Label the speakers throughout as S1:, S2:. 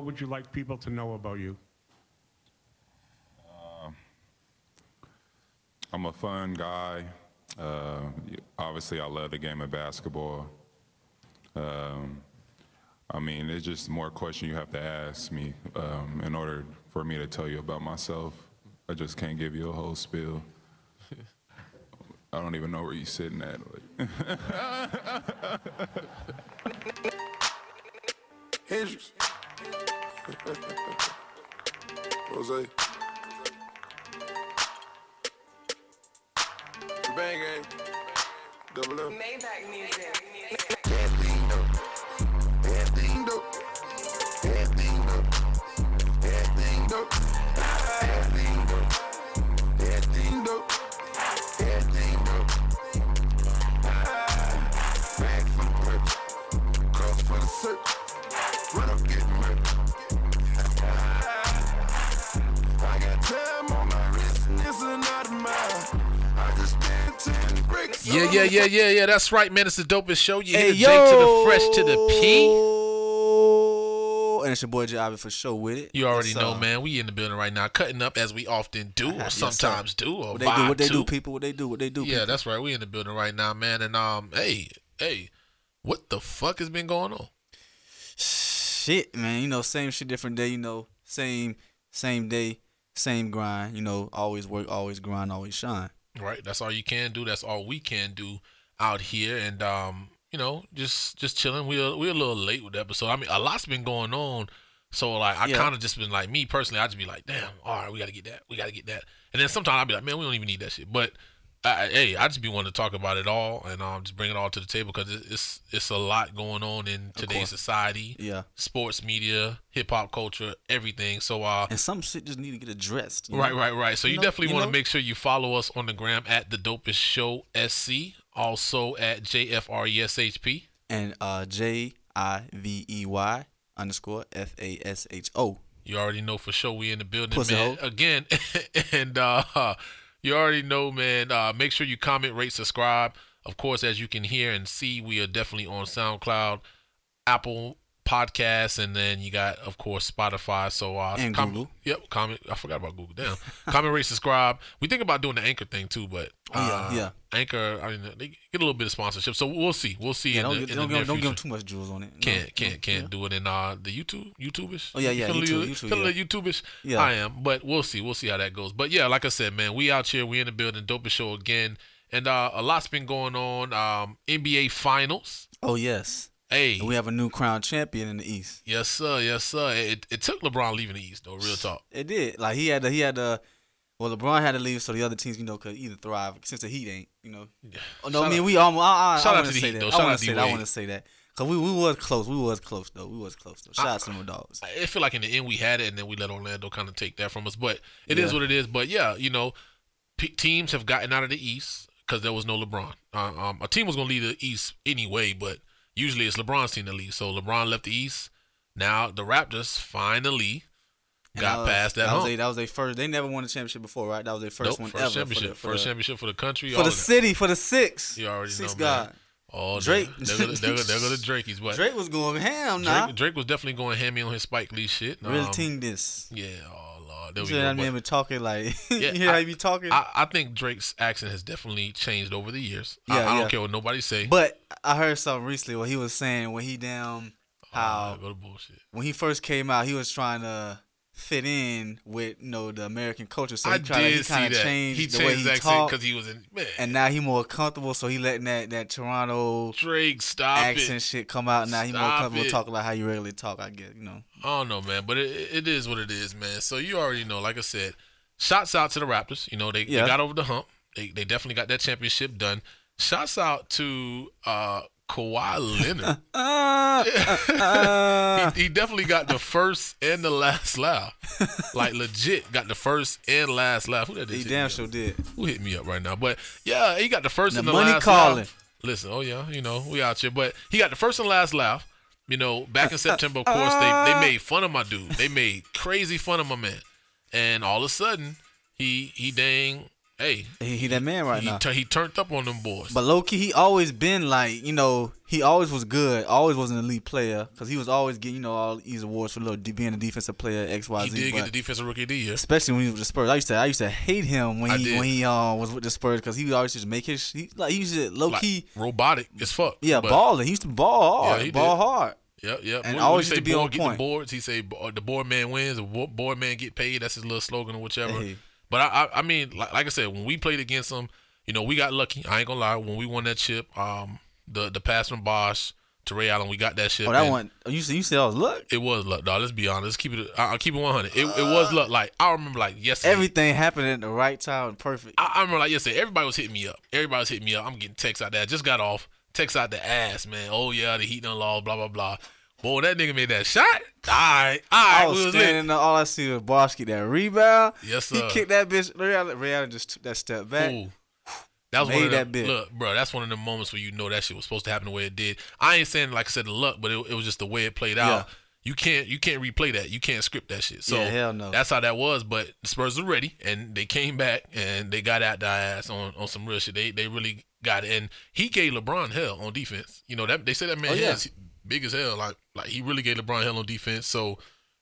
S1: What would you like people to know about you?
S2: I'm a fun guy. Uh, obviously, I love the game of basketball. Um, I mean, it's just more question you have to ask me um, in order for me to tell you about myself. I just can't give you a whole spiel. I don't even know where you're sitting at.
S3: Hendrix. Jose. Bang gang. Double M.
S4: Maybach music.
S3: That thing
S5: Yeah, yeah, yeah, yeah. That's right, man. It's the dopest show. You
S6: Hey,
S5: hear Jake to the fresh to the P.
S6: And it's your boy Javi for sure with it.
S5: You already know, man. We in the building right now, cutting up as we often do, or sometimes do, or
S6: What they do? What they do? People? What they do? What they do?
S5: Yeah,
S6: people?
S5: that's right. We in the building right now, man. And um, hey, hey, what the fuck has been going on?
S6: shit, man. You know, same shit, different day. You know, same same day, same grind. You know, always work, always grind, always shine.
S5: Right. That's all you can do. That's all we can do out here. And um, you know, just just chilling. We're we're a little late with the episode. I mean, a lot's been going on. So like, I
S6: Yeah.
S5: kind of just been like me personally. I just be like, damn. All right, we gotta get that. We gotta get that. And then sometimes I'll be like, man, we don't even need that shit. But I, hey, I just be wanting to talk about it all and um, just bring it all to the table because it's it's a lot going on in today's society.
S6: Yeah,
S5: Sports media, hip hop culture, everything. So uh,
S6: and some shit just need to get addressed.
S5: Right,
S6: know?
S5: right, right. So you,
S6: know-
S5: definitely want to make sure you follow us on the gram at the dopest show SC, also at E JFRESHP.
S6: And uh, J I V E Y underscore F A S H O.
S5: You already know for sure we in the building,
S6: Pussy
S5: man. Again, and uh, you already know, man. Uh, make sure you comment, rate, subscribe. Of course, as you can hear and see, we are definitely on SoundCloud, Apple Podcasts, and then you got, of course, Spotify. So uh,
S6: And
S5: com-
S6: Google.
S5: Yep, comment. I forgot about Google. Damn. comment, rate, subscribe. We think about doing the Anchor thing too, but
S6: Oh, yeah,
S5: uh,
S6: yeah.
S5: Anchor. I mean, they get a little bit of sponsorship, so we'll see. We'll see
S6: Yeah, don't,
S5: the, in
S6: don't, give, don't give them too much jewels on it. No,
S5: Can't can't
S6: no,
S5: can't
S6: yeah.
S5: do it in uh the YouTube YouTubeish.
S6: Oh, yeah, yeah,
S5: feeling,
S6: YouTube, YouTube,
S5: feeling
S6: yeah.
S5: YouTubeish.
S6: Yeah.
S5: I am, but we'll see. We'll see how that goes. But yeah, like I said, man, we out here. We in the building. Dopest show again, and uh a lot's been going on. Um NBA Finals.
S6: Oh yes,
S5: Hey,
S6: and we have a new crown champion in the East.
S5: yes sir, yes sir. It, it took LeBron leaving the East though. Real talk.
S6: It did. Like he had to, he had to. Well, LeBron had to leave so the other teams, you know, could either thrive since the Heat ain't, you know. Oh, no,
S5: Shout
S6: I mean
S5: out-
S6: we almost. I, I,
S5: shout
S6: I
S5: out
S6: wanna
S5: the Heat,
S6: that.
S5: though.
S6: I
S5: Shout
S6: want
S5: out
S6: to
S5: to
S6: say that. I want to say that because we, we was close. We was close though. We was close though. Shout out to my dogs.
S5: I feel like in the end we had it, and then we let Orlando kind of take that from us. But it is
S6: Yeah.
S5: what it is. But yeah, you know, p- teams have gotten out of the East because there was no LeBron. Uh, um, a team was gonna leave the East anyway, but usually it's LeBron's team to leave. So LeBron left the East. Now the Raptors finally
S6: And
S5: got
S6: was-
S5: past that.
S6: That was a, that was their first. They never won a championship before, right? That was their first
S5: Nope,
S6: one
S5: first
S6: ever.
S5: championship,
S6: for the, for
S5: first
S6: the,
S5: championship for the country.
S6: for the
S5: that.
S6: city, for the six.
S5: You already
S6: six
S5: know, man.
S6: God.
S5: Oh,
S6: Drake.
S5: There, there, go the- there, go- there go the Drakeys, but
S6: Drake was going ham now.
S5: Drake, Drake was definitely going hammy on his Spike Lee shit.
S6: Real
S5: Um,
S6: team this.
S5: Yeah. Oh lord. There
S6: You
S5: we go. But-
S6: man be talking like
S5: Yeah,
S6: you how
S5: I-
S6: be talking?
S5: I, I think Drake's accent has definitely changed over the years. I,
S6: Yeah,
S5: I don't
S6: yeah.
S5: care what nobody say.
S6: but I heard something recently where he was saying when he down oh, how
S5: Oh, go to bullshit.
S6: when he first came out, he was trying to fit in with you know the American culture. So
S5: I
S6: he kinda,
S5: did
S6: kind of changed
S5: he
S6: the
S5: changed
S6: way
S5: his
S6: he
S5: accent
S6: talked,
S5: because he was in man.
S6: and now he more comfortable. So he letting that that Toronto
S5: Drake, stop
S6: accent
S5: it.
S6: shit come out. Now he more comfortable
S5: it.
S6: talking like how you regularly talk. I guess you know.
S5: I don't know, man, but it, it is what it is, man. So you already know. Like I said, shots out to the Raptors. You know they,
S6: Yeah.
S5: they got over the hump. They they definitely got that championship done. Shots out to uh Kawhi Leonard.
S6: Uh, uh,
S5: he, he definitely got the first and the last laugh. like legit got the first and last laugh. Who that
S6: he damn sure did.
S5: Who hit me up right now? But yeah, he got the first
S6: The
S5: and the
S6: money
S5: last
S6: calling.
S5: laugh. Listen, oh yeah, you know we out here, but he got the first and last laugh. You know, back in September, of course, they they made fun of my dude. They made crazy fun of my man, and all of a sudden, he he dang hey,
S6: He, he that man right
S5: he,
S6: now.
S5: tu- he turned up on them boys.
S6: But low key, he always been like you know he always was good. Always was an elite player because he was always getting you know all these awards for little being a defensive player X Y
S5: he did get the defensive rookie of the year.
S6: especially when he was with the Spurs. I used to I used to hate him when
S5: I
S6: he
S5: did.
S6: when he uh, was with the Spurs because he always to make his he, like he used to low
S5: Like,
S6: key
S5: robotic as fuck.
S6: yeah balling. He used to ball hard,
S5: Yeah, he
S6: ball
S5: did.
S6: hard.
S5: Yep, yep.
S6: And
S5: What-
S6: always used to be
S5: board,
S6: on
S5: get
S6: point.
S5: the boards. He say the board man wins. The board man get paid. That's his little slogan or whichever.
S6: Hey.
S5: But I, I, I mean, like, like I said, when we played against them, you know, we got lucky. I ain't gonna lie. When we won that chip, um, the the pass from Bosh to Ray Allen, we got that shit.
S6: Oh, that one you said you said I was luck.
S5: It was luck, dog. Let's be honest. Let's keep it. I'll keep it 100. It, it was luck. Like I remember, like yesterday.
S6: Everything happened at the right time, perfect.
S5: I, I remember like yesterday, everybody was hitting me up. Everybody was hitting me up. I'm getting texts out there. I just got off. Text out the ass, man. Oh yeah, the heat done lost, blah blah blah. Boy, that nigga made that shot. All right, all right,
S6: I was
S5: was
S6: standing there, all I see was get that rebound.
S5: Yes, sir.
S6: He kicked that bitch. Ray Allen just took that step back.
S5: Ooh. That was
S6: Made
S5: one of
S6: that
S5: them,
S6: bit.
S5: Look, bro, that's one of the moments where you know that shit was supposed to happen the way it did. I ain't saying like I said the luck, but it, it was just the way it played out.
S6: Yeah.
S5: You can't you can't replay that. You can't script that shit. So
S6: Yeah, hell no.
S5: that's how that was. But the Spurs were ready and they came back and they got out their ass on, on some real shit. They they really got it. And he gave LeBron hell on defense. You know that they said that man
S6: Oh, yeah.
S5: Big as hell. Like like he really gave LeBron hell on defense. So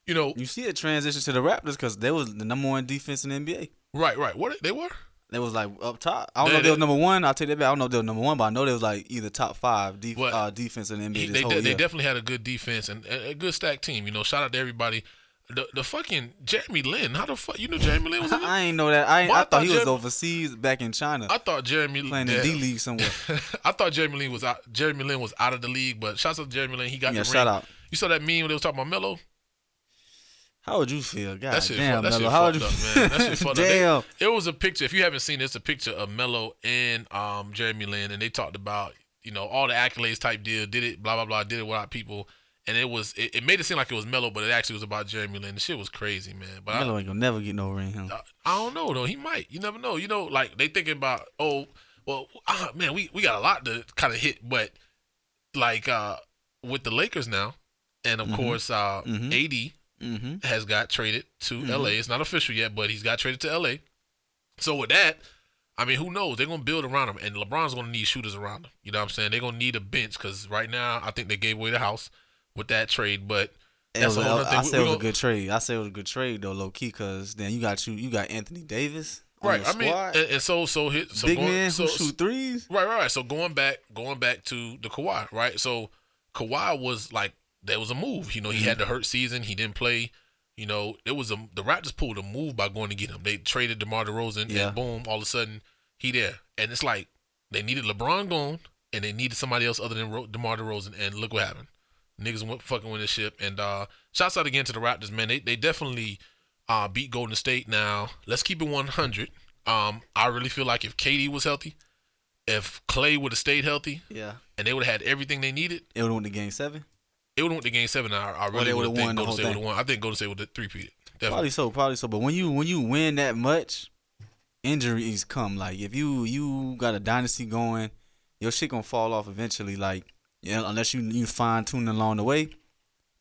S5: you know,
S6: You see a transition to the Raptors because they was the number one defense in the NBA.
S5: right, right. What they were?
S6: They was like up top. I don't know if they was number one. I'll take that back. I don't know if they were number one, but I know they was like either top five def- uh, defense in the NBA
S5: He-
S6: this
S5: they,
S6: whole
S5: de- they definitely had a good defense and a, a good stack team. You know, shout out to everybody. The the fucking Jeremy Lin. How the fuck you know Jeremy Lin was in?
S6: I ain't know that. I,
S5: Well, I
S6: I, thought
S5: thought
S6: he was overseas back in China
S5: I thought Jeremy
S6: playing
S5: yeah.
S6: in D League somewhere.
S5: I thought Jeremy Lin was out. Jeremy Lin was out of the league, but shouts out to Jeremy Lin. He got
S6: Yeah,
S5: the
S6: shout
S5: ring.
S6: out.
S5: You saw that meme when they was talking about Melo?
S6: How would you feel? God
S5: That shit,
S6: damn,
S5: fuck, that
S6: Melo.
S5: shit
S6: How would
S5: fucked
S6: you?
S5: up, man. That shit fucked up. They-
S6: damn.
S5: It was a picture. If you haven't seen it, it's a picture of Melo and um, Jeremy Lin, and they talked about you know all the accolades type deal. Did it, blah blah blah. Did it without people, and it was it, it made it seem like it was mellow, but it actually was about Jeremy Lin. The shit was crazy, man. But I,
S6: Melo ain't gonna never get no ring. Huh?
S5: I, I don't know though. He might. You never know. You know, like they thinking about oh well, ah, man, we we got a lot to kind of hit, but like uh with the Lakers now, and of course uh
S6: Mhm.
S5: AD
S6: Mm-hmm.
S5: has got traded to LA. It's not official yet, but he's got traded to LA. So with that, I mean, who knows? They're gonna build around him, and LeBron's gonna need shooters around him. You know what I'm saying? They're gonna need a bench because right now I think they gave away the house with that trade, but. That's
S6: was,
S5: a whole
S6: I,
S5: thing.
S6: I said it was a good trade. I say it was a good trade though, low key, because then you got you you got Anthony Davis,
S5: Right, I mean, and, and so so hit so
S6: big
S5: going,
S6: man
S5: so,
S6: who shoot threes.
S5: Right, right, right. So going back, going back to the Kawhi, right? So Kawhi was like, there was a move. You know, he
S6: Mm-hmm.
S5: had the hurt season. He didn't play. You know, it was a the Raptors pulled a move by going to get him. They traded DeMar DeRozan,
S6: Yeah.
S5: and boom, all of a sudden he there. And it's like they needed LeBron gone, and they needed somebody else other than Ro- DeMar DeRozan. And look what happened. Niggas went fucking with this ship. And uh shouts out again to the Raptors, man. They they definitely uh beat Golden State. Now let's keep it 100. Um, I really feel like if KD was healthy, if Clay would have stayed healthy,
S6: Yeah,
S5: and they would have had everything they needed,
S6: it would have went to game seven.
S5: it would have went to game seven. I, I really would
S6: would've won
S5: think
S6: the
S5: Golden
S6: whole
S5: State would have won. I think Golden State would have three peated. Definitely.
S6: Probably so, probably so. But when you when you win that much, injuries come. Like if you you got a dynasty going, your shit gonna fall off eventually. Like yeah, unless you you fine tune along the way,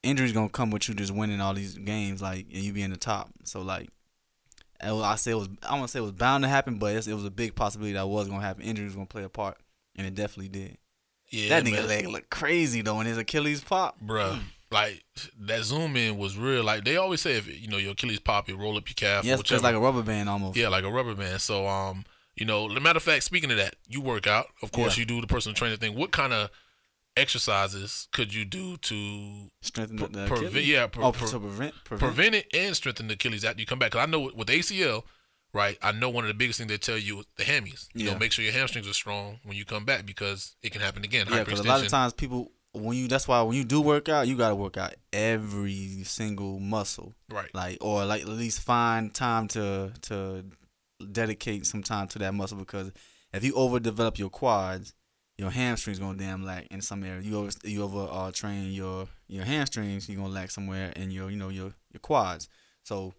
S6: injuries gonna come with you just winning all these games. Like and you be in the top. So like. was- I say it was. I want to say it was bound to happen, but it's, it was a big possibility that was gonna happen. Injuries gonna play a part, and it definitely did.
S5: Yeah,
S6: that nigga
S5: man.
S6: leg look crazy though, when his Achilles pop.
S5: bruh. Like that zoom in was real. Like they always say, if you know your Achilles pop, you roll up your calf.
S6: Yes, just like a rubber band almost.
S5: Yeah, like a rubber band. So, um, you know, matter of fact, speaking of that, you work out. Of course,
S6: Yeah.
S5: you do the personal training thing. What kind of exercises could you do to
S6: Strengthen
S5: Pre-
S6: the
S5: prevent- yeah, pre-
S6: oh,
S5: pre-
S6: to prevent, prevent.
S5: prevent it and strengthen the Achilles after you come back? Because I know with- with ACL, right? I know one of the biggest things they tell you the hammies. You
S6: Yeah.
S5: know, make sure your hamstrings are strong when you come back because it can happen again.
S6: Yeah, because a lot of times people when you that's why when you do work out, you gotta work out every single muscle,
S5: right?
S6: like or like at least find time to to dedicate some time to that muscle because if you overdevelop your quads, your hamstrings gonna damn lack in some area. You over you over uh, train your your hamstrings, you gonna lack somewhere in your you know your your quads. So.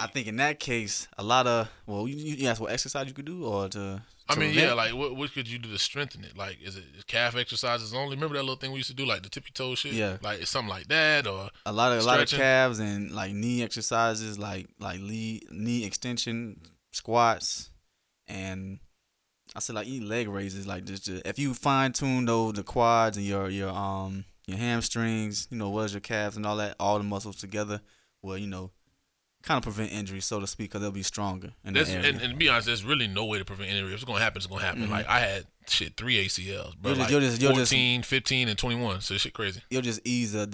S6: I think in that case, a lot of well, you, you asked what exercise you could do, or to.
S5: I mean,
S6: prevent?
S5: yeah, like what what could you do to strengthen it? Like, is it calf exercises only? Remember that little thing we used to do, like the tippy toe shit?
S6: Yeah.
S5: like it's something like that, or
S6: a lot of a lot of calves and like knee exercises, like like knee knee extension, squats, and I said like eat leg raises, like just, just if you fine tune those the quads and your your um your hamstrings, you know, was your calves and all that, all the muscles together, will you know, kind of prevent injury, so to speak, because they'll be stronger in
S5: There's,
S6: that area.
S5: and, and to be honest, there's really no way to prevent injury. If it's gonna happen, it's gonna happen. Like I had shit three ACLs, bro. Like
S6: you'll just- you'll just-
S5: 15, and 21. So shit crazy.
S6: You'll just ease the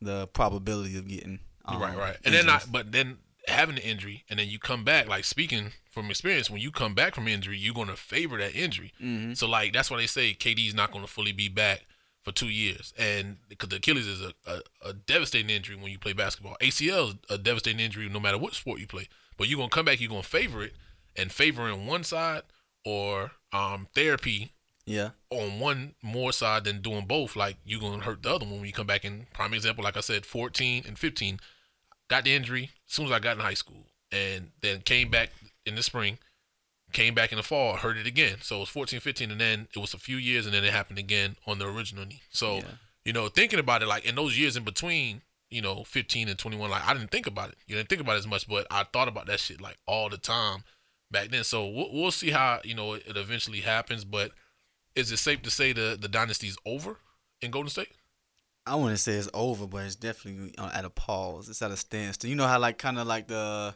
S6: the, probability of getting um,
S5: right, right. And then, I, but then having the injury, and then you come back. Like speaking from experience, when you come back from injury, you're gonna favor that injury.
S6: Mm-hmm.
S5: So like that's why they say KD's not gonna fully be back for two years, and because the Achilles is a, a, a devastating injury when you play basketball. ACL is a devastating injury no matter what sport you play. But you're gonna come back, you're gonna favor it, and favoring one side or um therapy
S6: yeah,
S5: on one more side than doing both, like you're gonna hurt the other one when you come back in. Prime example, like I said, 14 and 15, got the injury as soon as I got in high school, and then came back in the spring, came back in the fall, hurt it again. So it was 14, 15, and then it was a few years, and then it happened again on the original knee. So
S6: Yeah.
S5: you know, thinking about it, like in those years in between, you know, 15 and 21, like I didn't think about it. You didn't think about it as much, but I thought about that shit like all the time back then. So we'll, we'll see how you know it eventually happens, but is it safe to say the the dynasty's over in Golden State?
S6: I wouldn't say it's over, but it's definitely at a pause. It's at a standstill. You know how like kind of like the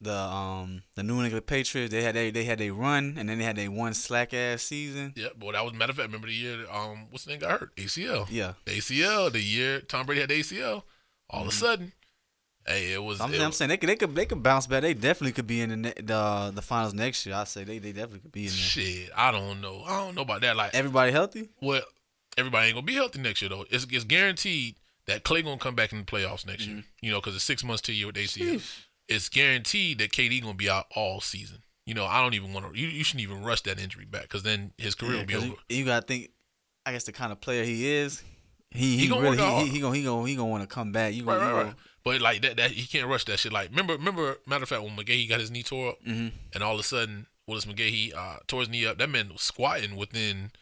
S6: the um the New England Patriots they had they they had a run and then they had a one slack ass season.
S5: Yeah, but that was matter of fact. Remember the year um what's the name got hurt? ACL.
S6: Yeah,
S5: ACL. The year Tom Brady had ACL. All of a sudden, hey, it was.
S6: I'm,
S5: it
S6: I'm
S5: was-
S6: saying they could they could they could bounce back. They definitely could be in the ne- the the finals next year. I say they they definitely could be in there.
S5: shit. I don't know. I don't know about that. Like
S6: Everybody healthy?
S5: Well, everybody ain't gonna be healthy next year though. It's, it's guaranteed that Clay gonna come back in the playoffs next year. You know, because it's six months to a year with ACL. It's guaranteed that KD gonna be out all season. You know, I don't even want to. You, you shouldn't even rush that injury back because then his career will be over.
S6: You, you gotta think. I guess the kind of player he is, he he,
S5: He gonna
S6: really he, he, he gonna he gonna he gonna want to come back. You
S5: Right,
S6: gonna,
S5: right, right. But like that, that he can't rush that shit. Like remember, remember. Matter of fact, when McGahee got his knee tore up,
S6: hmm
S5: and all of a sudden Willis McGahee uh, tore his knee up, that man was squatting within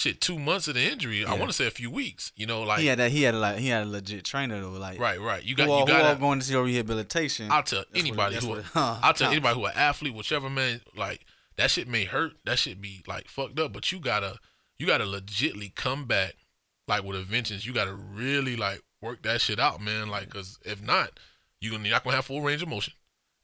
S5: shit two months of the injury. I want to say a few weeks. You know, like
S6: he had that he had a, like he had a legit trainer though. Like
S5: right, right. You got you
S6: who all
S5: got.
S6: going to see your rehabilitation.
S5: I'll tell
S6: That's
S5: anybody
S6: that's
S5: who
S6: what huh,
S5: I'll tell anybody who an athlete, whichever man, like that shit may hurt, that shit be like fucked up, but you gotta you gotta legitly come back like with a vengeance. You gotta really like work that shit out, man. Like, cause if not, you gonna you're not gonna have full range of motion.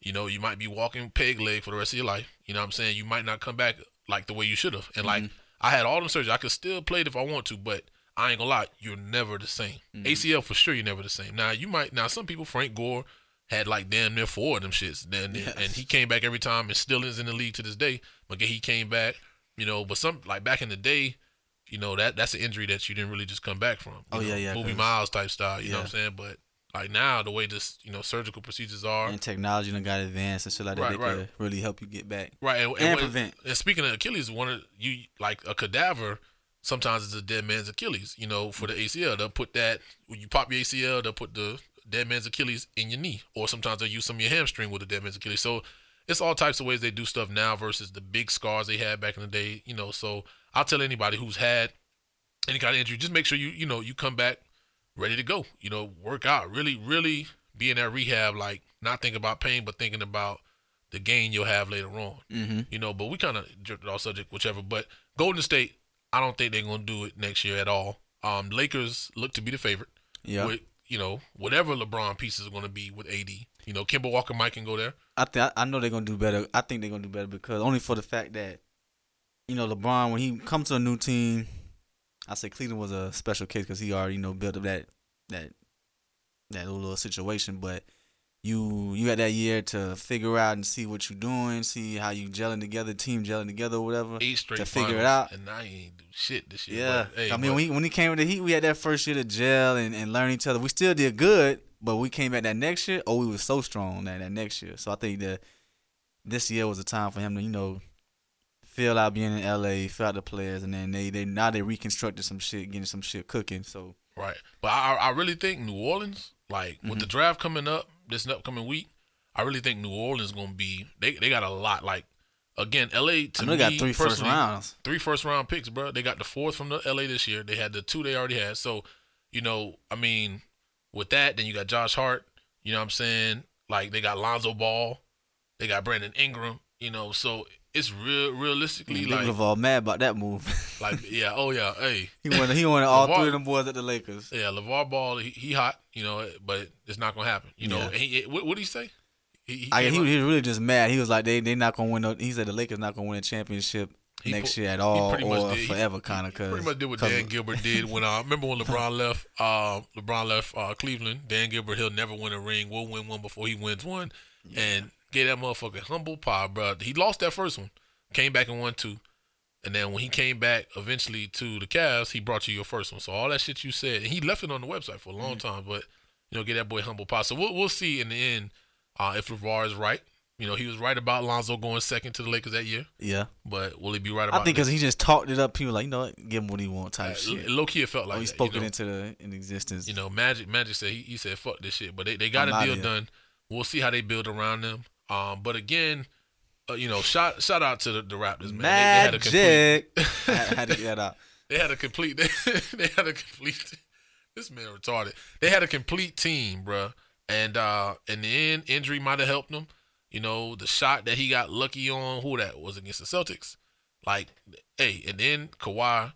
S5: You know, you might be walking peg leg for the rest of your life. You know what I'm saying? You might not come back like the way you should have. And like mm-hmm. I had all them surgeries. I could still play it if I want to, but I ain't gonna lie, you're never the same. Mm-hmm. ACL for sure, you're never the same. Now you might now some people, Frank Gore had like damn near four of them shits. Then and he came back every time and still is in the league to this day. But he came back, you know. But some like back in the day, you know that that's an injury that you didn't really just come back from.
S6: Oh,
S5: know,
S6: yeah, yeah,
S5: Movie Miles type style. You know what I'm saying? But like now, the way this you know surgical procedures are,
S6: and technology done got advanced and shit like that.
S5: Right,
S6: they
S5: right.
S6: could really help you get back.
S5: Right, and,
S6: And
S5: what-
S6: prevent.
S5: And speaking of Achilles, one of you like a cadaver. Sometimes it's a dead man's Achilles. You know, for the mm-hmm. ACL, they'll put that when you pop your ACL, they'll put the dead man's Achilles in your knee, or sometimes they'll use some of your hamstring with the dead man's Achilles. So it's all types of ways they do stuff now versus the big scars they had back in the day. You know, so I'll tell anybody who's had any kind of injury, just make sure you you know you come back ready to go. You know, work out, really, really be in that rehab, like not thinking about pain, but thinking about the gain you'll have later on.
S6: Mm-hmm.
S5: You know, but we kind of drifted off subject, whichever. But Golden State, I don't think they're gonna do it next year at all. Um, Lakers look to be the favorite.
S6: Yeah,
S5: With you know whatever LeBron pieces are gonna be with AD. You know, Kemba Walker might can go there.
S6: I think I know they're gonna do better. I think they're gonna do better because only for the fact that you know LeBron when he comes to a new team, I say Cleveland was a special case because he already you know built up that that that little, situation. But you you had that year to figure out and see what you're doing, see how you gelling together, team gelling together, or whatever.
S5: Eight straight
S6: To figure it out.
S5: and I ain't do shit this year.
S6: Yeah,
S5: but, hey,
S6: I mean,
S5: but-
S6: when he, when he came with the Heat, we had that first year to gel and, and learn each other. We still did good, but we came back that next year. Oh, we was so strong that that next year. So I think that this year was a time for him to you know feel out being in LA, feel out the players, and then they they now they reconstructed some shit, getting some shit cooking. So
S5: Right. But I, I really think New Orleans, like with
S6: Mm-hmm.
S5: the draft coming up this upcoming week, I really think New Orleans gonna be they they got a lot. Like again, LA to me
S6: they got three first rounds.
S5: Three first round picks, bro. They got the fourth from the LA this year. They had the two they already had. So, you know, I mean, with that, then you got Josh Hart, you know what I'm saying? Like they got Lonzo Ball, they got Brandon Ingram, you know, so it's real realistically
S6: Big
S5: like
S6: LeVar mad about that move.
S5: like yeah, oh yeah, hey.
S6: he wanted he wanted all
S5: LeVar-
S6: three of them boys at the Lakers.
S5: Yeah, LeVar Ball, he, he hot, you know, but it's not gonna happen. You know,
S6: Yeah.
S5: and he, what what did he say? He, he
S6: I, he, was- was really just mad. He was like, they they not gonna win. No, he said the Lakers not gonna win a championship next year at all or
S5: did.
S6: Forever, kind of.
S5: Pretty much did what Dan Gilbert did when uh remember when LeBron left uh LeBron left uh Cleveland. Dan Gilbert he'll never win a ring. We'll win one before he wins one, and get that motherfucker humble pie, bro. He lost that first one, came back and won two, and then when he came back eventually to the Cavs, he brought you your first one. So all that shit you said, and he left it on the website for a long time, but you know get that boy humble pie. So we'll we'll see in the end uh if LeVar is right. You know he was right about Lonzo going second to the Lakers that year,
S6: Yeah,
S5: but will he be right about?
S6: I think because he just talked it up. People like, you know what, give him what he want type
S5: Uh,
S6: shit.
S5: Low key, it felt
S6: Or
S5: like
S6: he
S5: that,
S6: spoke
S5: you
S6: it into the in existence.
S5: You know, Magic Magic said he, he said fuck this shit, but they, they got
S6: I'm
S5: a deal done. We'll see how they build around them. Um, but again, uh, you know, shout shout out to the, the Raptors, man. They, they had a complete,
S6: Magic. I had to get out.
S5: they had a complete they had a complete this man retarded. They had a complete team, bruh. And uh in the end, injury might have helped them. You know, the shot that he got lucky on, who that was against the Celtics. Like, hey, and then Kawhi,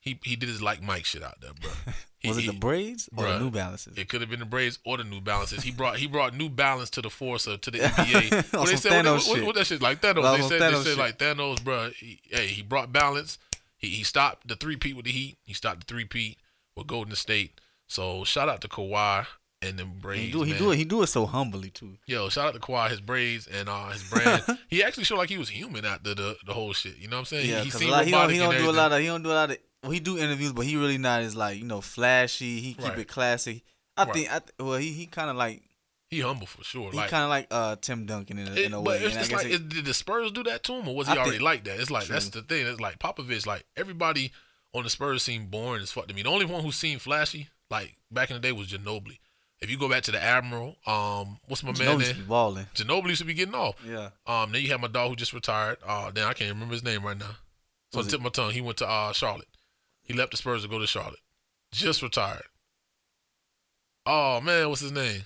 S5: he he did his like Mike shit out there, bro. He-
S6: Was it the braids or
S5: Bruh.
S6: the New Balances?
S5: It could have been the Braves or the New Balances. He brought he brought New Balance to the force of to the NBA. They said, what,
S6: Thanos
S5: what, what that shit like Thanos?
S6: Like
S5: they said
S6: Thanos
S5: they said
S6: shit.
S5: like Thanos, bro. He, hey, he brought balance. He he stopped the three peat with the Heat. He stopped the three peat with Golden State. So shout out to Kawhi and them braids.
S6: He do he do it he do it so humbly too.
S5: Yo, shout out to Kawhi, his braids and uh his brand. he actually showed like he was human after the the whole shit. You know what I'm saying?
S6: Yeah,
S5: he, he
S6: he don't he don't do a lot of he don't do a lot of well, he do interviews, but he really not as like you know flashy. He keep
S5: Right.
S6: it classy. I
S5: Right.
S6: think I th- well he he kind of like
S5: He humble for sure.
S6: he
S5: like
S6: kind of like uh Tim Duncan in a,
S5: It-
S6: in a
S5: but
S6: way.
S5: it's just like,
S6: it-
S5: did the Spurs do that to him, or was he
S6: I
S5: already
S6: think-
S5: like that? It's like that's the thing. It's like Popovich, like everybody on the Spurs seemed boring as fuck to me. The only one who seemed flashy, like back in the day, was Ginobili. If you go back to the Admiral, um, what's my man
S6: Ginobili should be balling.
S5: Ginobili should be getting off.
S6: Yeah.
S5: Um, then you have my dog who just retired. Uh, then I can't remember his name right now. So I tip my tongue. He went to uh Charlotte. He left the Spurs to go to Charlotte. Just retired. Oh man, what's his name?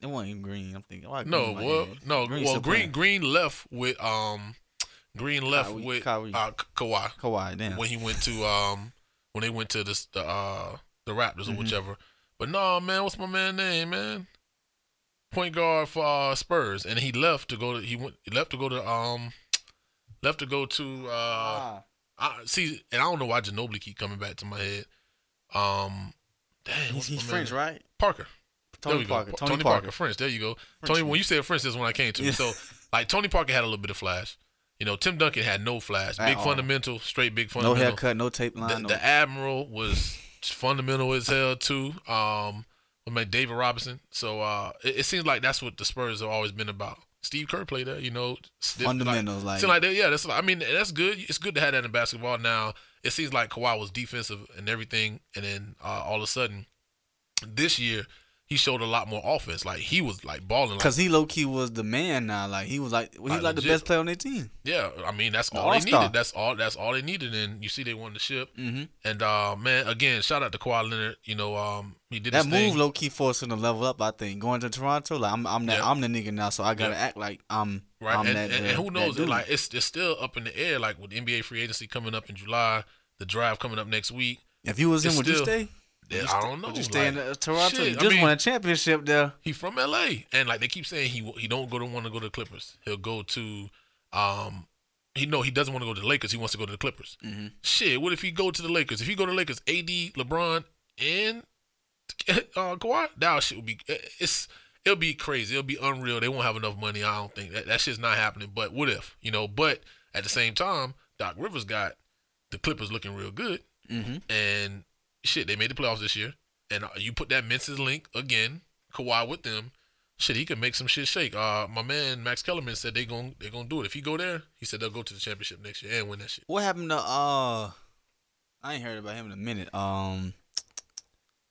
S6: It wasn't green. I'm thinking. why
S5: No,
S6: Green
S5: well, no.
S6: Green
S5: well, Green. Green left with um, Green left with
S6: Kyrie.
S5: uh Ka- Kawhi
S6: Kawhi. Damn.
S5: when he went to um when they went to this, the uh the Raptors or
S6: Mhm.
S5: whichever. But no, man, what's my man name, man? Point guard for uh, Spurs, and he left to go to he went he left to go to um left to go to uh
S6: Ah.
S5: I, see, and I don't know why Ginobili keep coming back to my head. Um, dang,
S6: He's, he's French,
S5: man?
S6: right?
S5: Parker.
S6: Tony Parker. Tony,
S5: Tony,
S6: Parker.
S5: French. There you go. Tony,
S6: Frenchman.
S5: when you said French, that's when I came to.
S6: Yeah.
S5: So, like Tony Parker had a little bit of flash. You know, Tim Duncan had no flash.
S6: At
S5: Big
S6: all.
S5: fundamental, straight big fundamental.
S6: No haircut, no tape line.
S5: The,
S6: no.
S5: the Admiral was fundamental as hell too. Um, I mean David Robinson. So uh, it, it seems like that's what the Spurs have always been about. Steve Kerr played there, you know.
S6: Fundamentals, like-
S5: like that. Yeah, that's. I mean, that's good. It's good to have that in basketball. Now it seems like Kawhi was defensive and everything, and then uh, all of a sudden, this year he showed a lot more offense. Like he was like balling. Like,
S6: Because he low key was the man now. Like he was like he was
S5: Like,
S6: like the best player on their team.
S5: yeah, I mean that's all they
S6: all-star.
S5: needed. That's all. That's all they needed. And you see, they won the ship.
S6: Mm-hmm.
S5: And uh, man, again, shout out to Kawhi Leonard. You know, um, he did
S6: That move
S5: thing.
S6: low key forced him to level up. I think going to Toronto, like I'm I'm that
S5: Yeah.
S6: I'm the nigga now, so I gotta
S5: Yeah.
S6: act like I'm
S5: right?
S6: I'm
S5: and,
S6: that.
S5: and,
S6: uh,
S5: and who knows? Like it's it's still up in the air. Like with NBA free agency coming up in July, the drive coming up next week.
S6: if you was him,
S5: it's
S6: would you stay?
S5: I don't know.
S6: Would you stay in
S5: like,
S6: uh, Toronto?
S5: shit,
S6: you
S5: I
S6: just
S5: mean-
S6: won a championship there.
S5: He from LA, and like they keep saying he he don't go to want to go to the Clippers. He'll go to, um, he know he doesn't want to go to the Lakers. He wants to go to the Clippers.
S6: Mm-hmm.
S5: Shit, what if he go to the Lakers? If he go to the Lakers, AD, LeBron, and uh, Kawhi, that shit would be it's it'll be crazy. It'll be unreal. They won't have enough money. I don't think that that shit's not happening. But what if you know? But at the same time, Doc Rivers got the Clippers looking real good,
S6: Mm-hmm.
S5: and shit, they made the playoffs this year. And uh, you put that Memphis link again, Kawhi with them. Shit, he can make some shit shake. Uh, my man Max Kellerman said they gon' they gonna do it. If he go there, he said they'll go to the championship next year and win that shit.
S6: What happened to uh? I ain't heard about him in a minute. Um,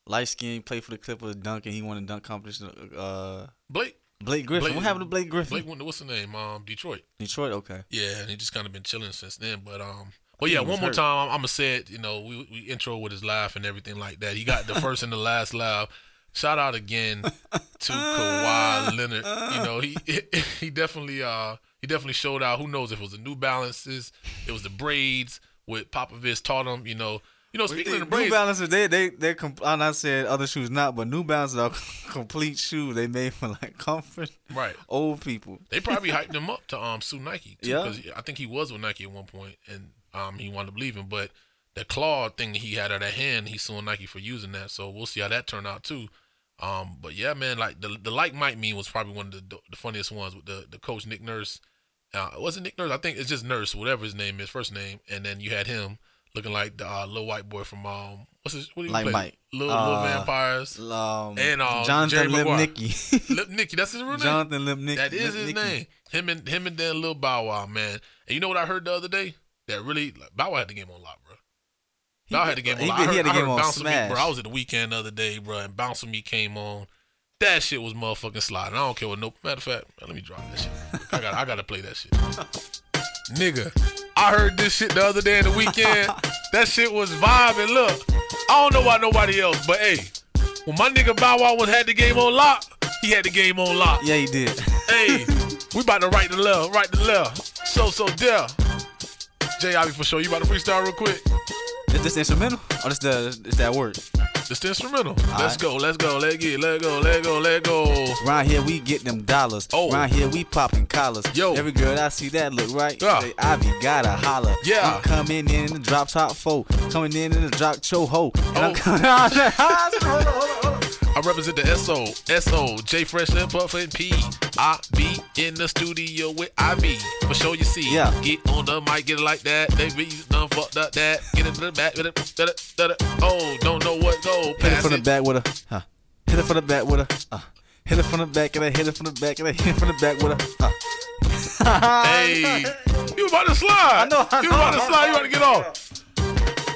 S6: light skin played for the Clippers. Duncan, he won a dunk competition. Uh,
S5: Blake,
S6: Blake Griffin.
S5: Blake-
S6: what happened to Blake Griffin?
S5: Blake went to what's the name? Um, Detroit.
S6: Detroit. Okay.
S5: Yeah, and he just kind of been chilling since then. But um, but yeah,
S6: was
S5: one more
S6: hurt.
S5: time, I'm, I'm gonna say it. You know, we we intro with his laugh and everything like that. He got the first and the last laugh. Shout out again to Kawhi Leonard. You know, he he definitely uh he definitely showed out. Who knows if it was the New Balances, it was the braids with Popovich taught him. You know, you know. Speaking of the braids, New
S6: Balances, they they they. Comp- I'm not saying other shoes not, but New Balances are complete shoes. They made for like comfort,
S5: right?
S6: old people.
S5: They probably hyped him up to um sue Nike too,
S6: Yeah.
S5: I think he was with Nike at one point, and um he wound up leaving. But the claw thing that he had at that hand, he's suing Nike for using that. So we'll see how that turned out too. Um, but yeah, man, like the the like Mike meme was probably one of the the funniest ones with the the coach Nick Nurse. Uh, it Nick Nurse? I think it's just Nurse, whatever his name is, first name, and then you had him looking like the uh, little white boy from um what's his what did he
S6: Like
S5: play?
S6: Mike.
S5: Little, little
S6: Uh,
S5: Vampires.
S6: Um,
S5: And, Jerry
S6: Jonathan. Lipnicki.
S5: Lipnicki, that's his real name.
S6: Jonathan Lipnicki.
S5: That is his
S6: Lipnicki.
S5: name. Him and him and then Lil Bow Wow, man. And you know what I heard the other day? That really like, Bow Wow had the game on lock, bro. Bow had the game on lock. I heard,
S6: he had the
S5: I heard
S6: game on
S5: Bounce With Me, bro. I was at the weekend the other day, bro, and Bounce With Me came on. That shit was motherfucking sliding. I don't care what no matter of fact. Let me drop that shit. I got I gotta play that shit. Nigga, I heard this shit the other day in the weekend. that shit was vibing. Look, I don't know why nobody else, but hey, when my nigga Bow Wow was had the game on lock, he had the game on lock.
S6: Yeah, he did.
S5: Hey, we about to right the left, right the left. So, so, there. Jay Ivy for sure. You about to freestyle real quick?
S6: Is this instrumental or is the is that word?
S5: Just the instrumental. Let's
S6: right.
S5: go, let's go, let's get, let go, let go, let go.
S6: Around here we get them dollars.
S5: Oh.
S6: Around here we popping collars.
S5: Yo.
S6: Every girl I see that look right.
S5: Yeah.
S6: Say, Ivy gotta holler.
S5: Yeah.
S6: I'm coming in in the drop top four. Coming in in the drop cho ho. And
S5: Oh.
S6: I'm coming out. hold on, hold on, hold on.
S5: I represent the SO, SO, J Fresh and Puff and P. I be in the studio with Ivy. For sure you see.
S6: Yeah.
S5: Get on the mic, get it like that. They be done fucked up that. Get it to the back, get it. Oh, don't know what go.
S6: Hit it
S5: Pass
S6: from the back with a. Huh. Hit it from the back with a. Uh. Hit it from the back and I hit it from the back and I hit it from the back with a. Uh.
S5: Hey, you about to slide.
S6: I know, I
S5: you about to slide. You about to get off.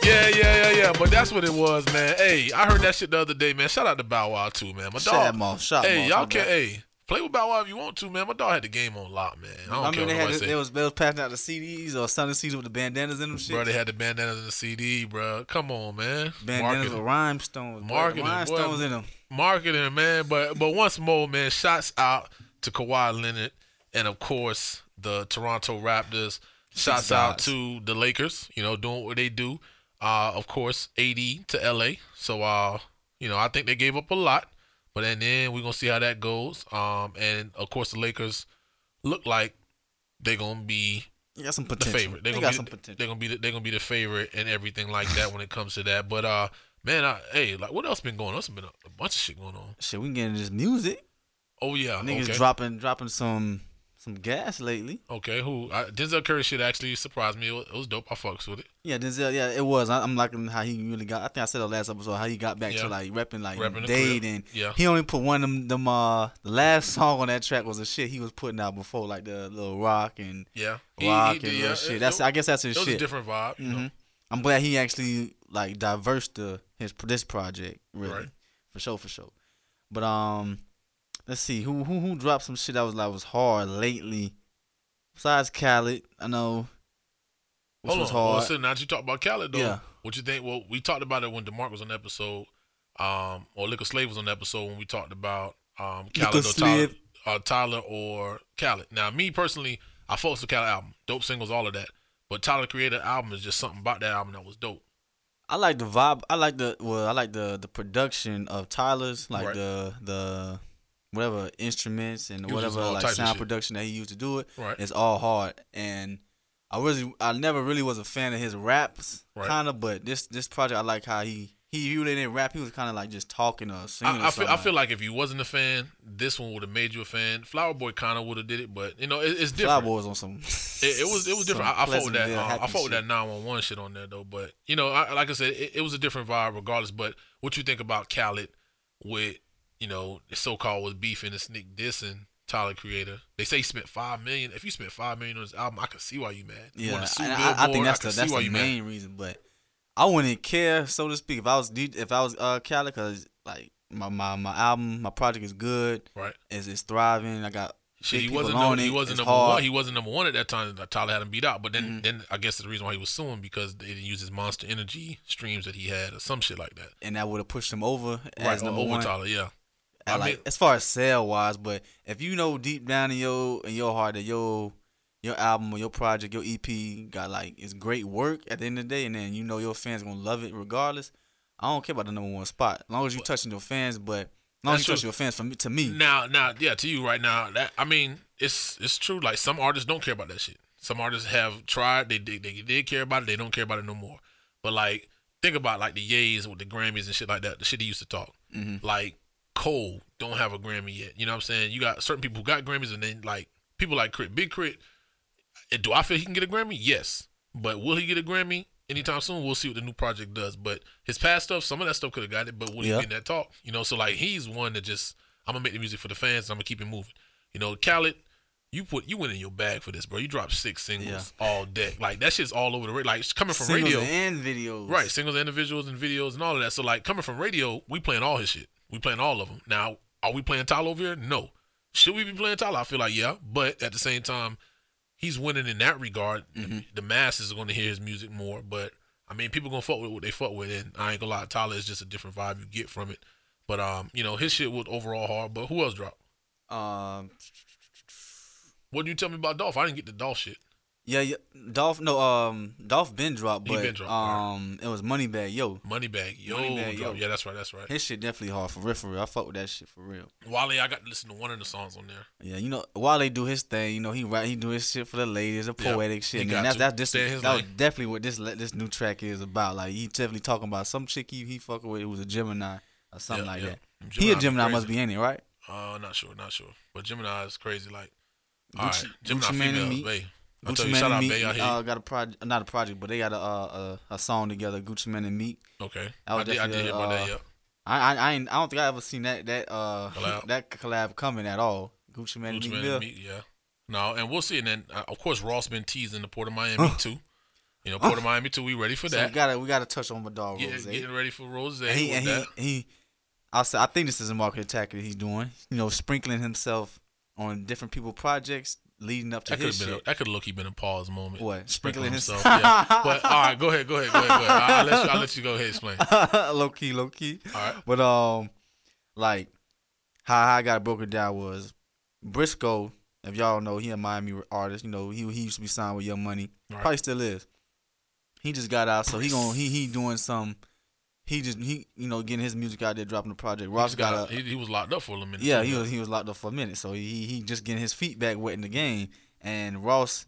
S5: Yeah, yeah, yeah, yeah. But that's what it was, man. Hey, I heard that shit the other day, man. Shout out to Bow Wow too, man. My dog.
S6: shut him
S5: hey, y'all can. Hey, play with Bow Wow if you want to, man. My dog had the game on lock, man. I don't
S6: I
S5: care
S6: they
S5: what
S6: had they was, they was passing out the CDs or Sunday CDs with the bandanas in them shit.
S5: Bro, they had the bandanas in the CD, bro. Come on, man.
S6: bandanas with
S5: Marketing,
S6: rhinestones. boy.
S5: Marketing,
S6: rhinestones in them.
S5: marketing, man. But but once more, man. Shots out to Kawhi Leonard and of course the Toronto Raptors. Shots out to the Lakers. You know, doing what they do. Uh, of course, AD to LA. So uh, you know, I think they gave up a lot. But and then we're gonna see how that goes. Um, and of course the Lakers look like they're gonna be
S6: got some
S5: the favorite.
S6: They,
S5: They're
S6: got
S5: gonna
S6: some
S5: be,
S6: potential.
S5: they're gonna be the, they're gonna be the favorite and everything like that when it comes to that. But uh, man, I, hey, like what else been going on? There's been a, a bunch of shit going on.
S6: Shit, we can get into this music.
S5: Oh yeah,
S6: Niggas
S5: okay.
S6: dropping dropping some some gas lately.
S5: Okay, who I, Denzel Curry shit actually surprised me. It was, it was dope. I fucks with it.
S6: Yeah, Denzel. Yeah, it was. I, I'm liking how he really got. I think I said the last episode how he got back
S5: Yeah.
S6: to like repping like
S5: Repping
S6: Dade and
S5: Yeah.
S6: he only put one of them. them uh, the last song on that track was a shit he was putting out before, like the little rock and
S5: Yeah,
S6: rock
S5: he did,
S6: and
S5: yeah, it-
S6: shit. That's
S5: it,
S6: I guess that's his
S5: it was
S6: shit.
S5: a different vibe. You know?
S6: I'm glad he actually like diverse the his this project really
S5: Right.
S6: for sure for sure. But um, let's see who who who dropped some shit that was like was hard lately. Besides Khaled, I know. Which
S5: Hold
S6: was
S5: on. Well,
S6: hard.
S5: so now that you talk about Khaled though,
S6: Yeah.
S5: what you think? Well, we talked about it when Demarc was on the episode, um, or Liquor Slave was on the episode when we talked about um Khaled or Tyler, uh, Tyler or Khaled. Now, me personally, I focused the Khaled album, dope singles, all of that. But Tyler created album is just something about that album that was dope.
S6: I like the vibe. I like the well. I like the the production of Tyler's, like
S5: Right.
S6: the the whatever instruments and whatever like sound production that he used to do it.
S5: Right.
S6: It's all hard, and I really, I never really was a fan of his raps,
S5: Right.
S6: kind of. But this this project, I like how he he really didn't rap. He was kind of like just talking or singing.
S5: I, I
S6: or
S5: feel I feel like if you wasn't a fan, this one would have made you a fan. Flower Boy kind of would have did it, but you know it, it's
S6: Flower
S5: different.
S6: Boy was on some.
S5: It, it was it was different. I, I fought with that. Uh, I fought with that nine one one shit on there though. But you know, I, like I said, it, it was a different vibe regardless. But what you think about Khaled with you know the so called was beefing and sneak dissing Tyler Creator? They say he spent five million. If you spent five million on this album, I can see why you mad.
S6: Yeah, and I, I think that's
S5: can
S6: the that's the
S5: you mad.
S6: main reason. But I wouldn't care, so to speak, if I was if I was uh Khaled, cause like my, my my album, my project is good,
S5: Right.
S6: is it's thriving. I got
S5: Shit, he wasn't number, he wasn't number
S6: hard.
S5: one. He wasn't number one at that time. that Tyler had him beat out. But then
S6: Mhm.
S5: then I guess the reason why he was suing because they didn't use his Monster Energy streams that he had or some shit like that.
S6: and that would have pushed him over
S5: Right.
S6: as number
S5: over
S6: one.
S5: Tyler. Yeah. I
S6: like
S5: mean-
S6: as far as sale wise, but if you know deep down in your in your heart that your your album or your project, your EP got like it's great work at the end of the day, and then you know your fans gonna love it regardless. I don't care about the number one spot, as long as you touching your fans. But as long as you
S5: true.
S6: your fans, for me, to me,
S5: Now, now, yeah, to you right now. That I mean, it's it's true. Like some artists don't care about that shit. Some artists have tried. They did. They did care about it. They don't care about it no more. But like, think about like the Yays with the Grammys and shit like that. The shit he used to talk. Mm-hmm. Like Cole don't have a Grammy yet. You know what I'm saying? You got certain people who got Grammys, and then like people like K.R.I.T., Big Crit. eh, Do I feel he can get a Grammy? Yes. But will he get a Grammy anytime soon? We'll see what the new project does. But his past stuff, some of that stuff could have got it, but will
S6: Yeah.
S5: he get in that talk? You know, so like he's one that just I'm gonna make the music for the fans. And I'm gonna keep it moving. You know, Khaled, you put you went in your bag for this, bro. You dropped six singles all deck. Like that shit's all over the radio. Like it's coming from
S6: singles
S5: radio,
S6: and videos,
S5: right? Singles, individuals, and videos and all of that. So like coming from radio, we playing all his shit. We playing all of them. Now, are we playing Tyler over here? No. Should we be playing Tyler? I feel like yeah, but at the same time, he's winning in that regard. The masses are going to hear his music more, but I mean, people gonna fuck with what they fuck with, and I ain't gonna lie, Tyler is just a different vibe you get from it. But um, you know, his shit was overall hard. But who else dropped?
S6: Um,
S5: What did you tell me about Dolph? I didn't get the Dolph shit.
S6: Yeah, yeah, Dolph. No, um, Dolph been dropped, but
S5: been dropped,
S6: um, it was Moneybagg Yo.
S5: Moneybag, yo,
S6: Moneybagg
S5: drop.
S6: Yo.
S5: yeah, that's right, that's right.
S6: His shit definitely hard for real, for real. I fuck with that shit for real.
S5: Wale, I got to listen to one of the songs on there.
S6: Yeah, you know, they do his thing, you know, he write, he do his shit for the ladies, the poetic shit. And that's that's this,
S5: Stay in his
S6: that was definitely what this this new track is about. Like he definitely talking about some chick he he fucking with. It was a Gemini or something
S5: Yeah,
S6: like
S5: yeah.
S6: that.
S5: Gemini
S6: he a Gemini must be in it, right?
S5: Uh, not sure, not sure. But Gemini is crazy. Like, all
S6: Gucci-
S5: right, Gemini
S6: Gucci
S5: females, babe. I
S6: Gucci
S5: tell you,
S6: Mane and Meek
S5: Bay out here.
S6: uh, got a project, not a project, but they got a a, a song together. Gucci Mane and Meek.
S5: okay,
S6: I
S5: I did, I did
S6: definitely,
S5: hear about that.
S6: uh,
S5: Yeah,
S6: I I I, ain't, I don't think I ever seen that that uh
S5: Collab.
S6: that collab coming at all. Gucci Mane and
S5: Gucci
S6: Meek.
S5: Mane and Meek, yeah. No, and we'll see. And then, uh, of course, Ross been teasing the Port of Miami too. You know, Port of Miami too. We ready for
S6: So we
S5: that?
S6: gotta we gotta touch on my dog
S5: Get-
S6: Rose.
S5: getting ready for Rose.
S6: And he and he, he I say I think this is a market attack that he's doing. You know, sprinkling himself on different people projects leading up to
S5: That could
S6: his
S5: have a,
S6: shit.
S5: that could look he been a pause moment.
S6: What,
S5: sprinkling himself? yeah. But all right, go ahead, go ahead, go ahead, go ahead. I'll let you, I'll let you go ahead explain.
S6: low key, low key.
S5: All right.
S6: But um, like how I got broken down was Brisco. If y'all know, he a Miami artist. You know, he he used to be signed with Young Money.
S5: Right.
S6: Probably still is. He just got out, so he gon' he he doing some. He just he you know getting his music out there, dropping the project. Ross got,
S5: got,
S6: a
S5: he, he was locked up for a minute.
S6: yeah
S5: too,
S6: he was he was locked up for a minute, so he he just getting his feet back wet in the game. And Ross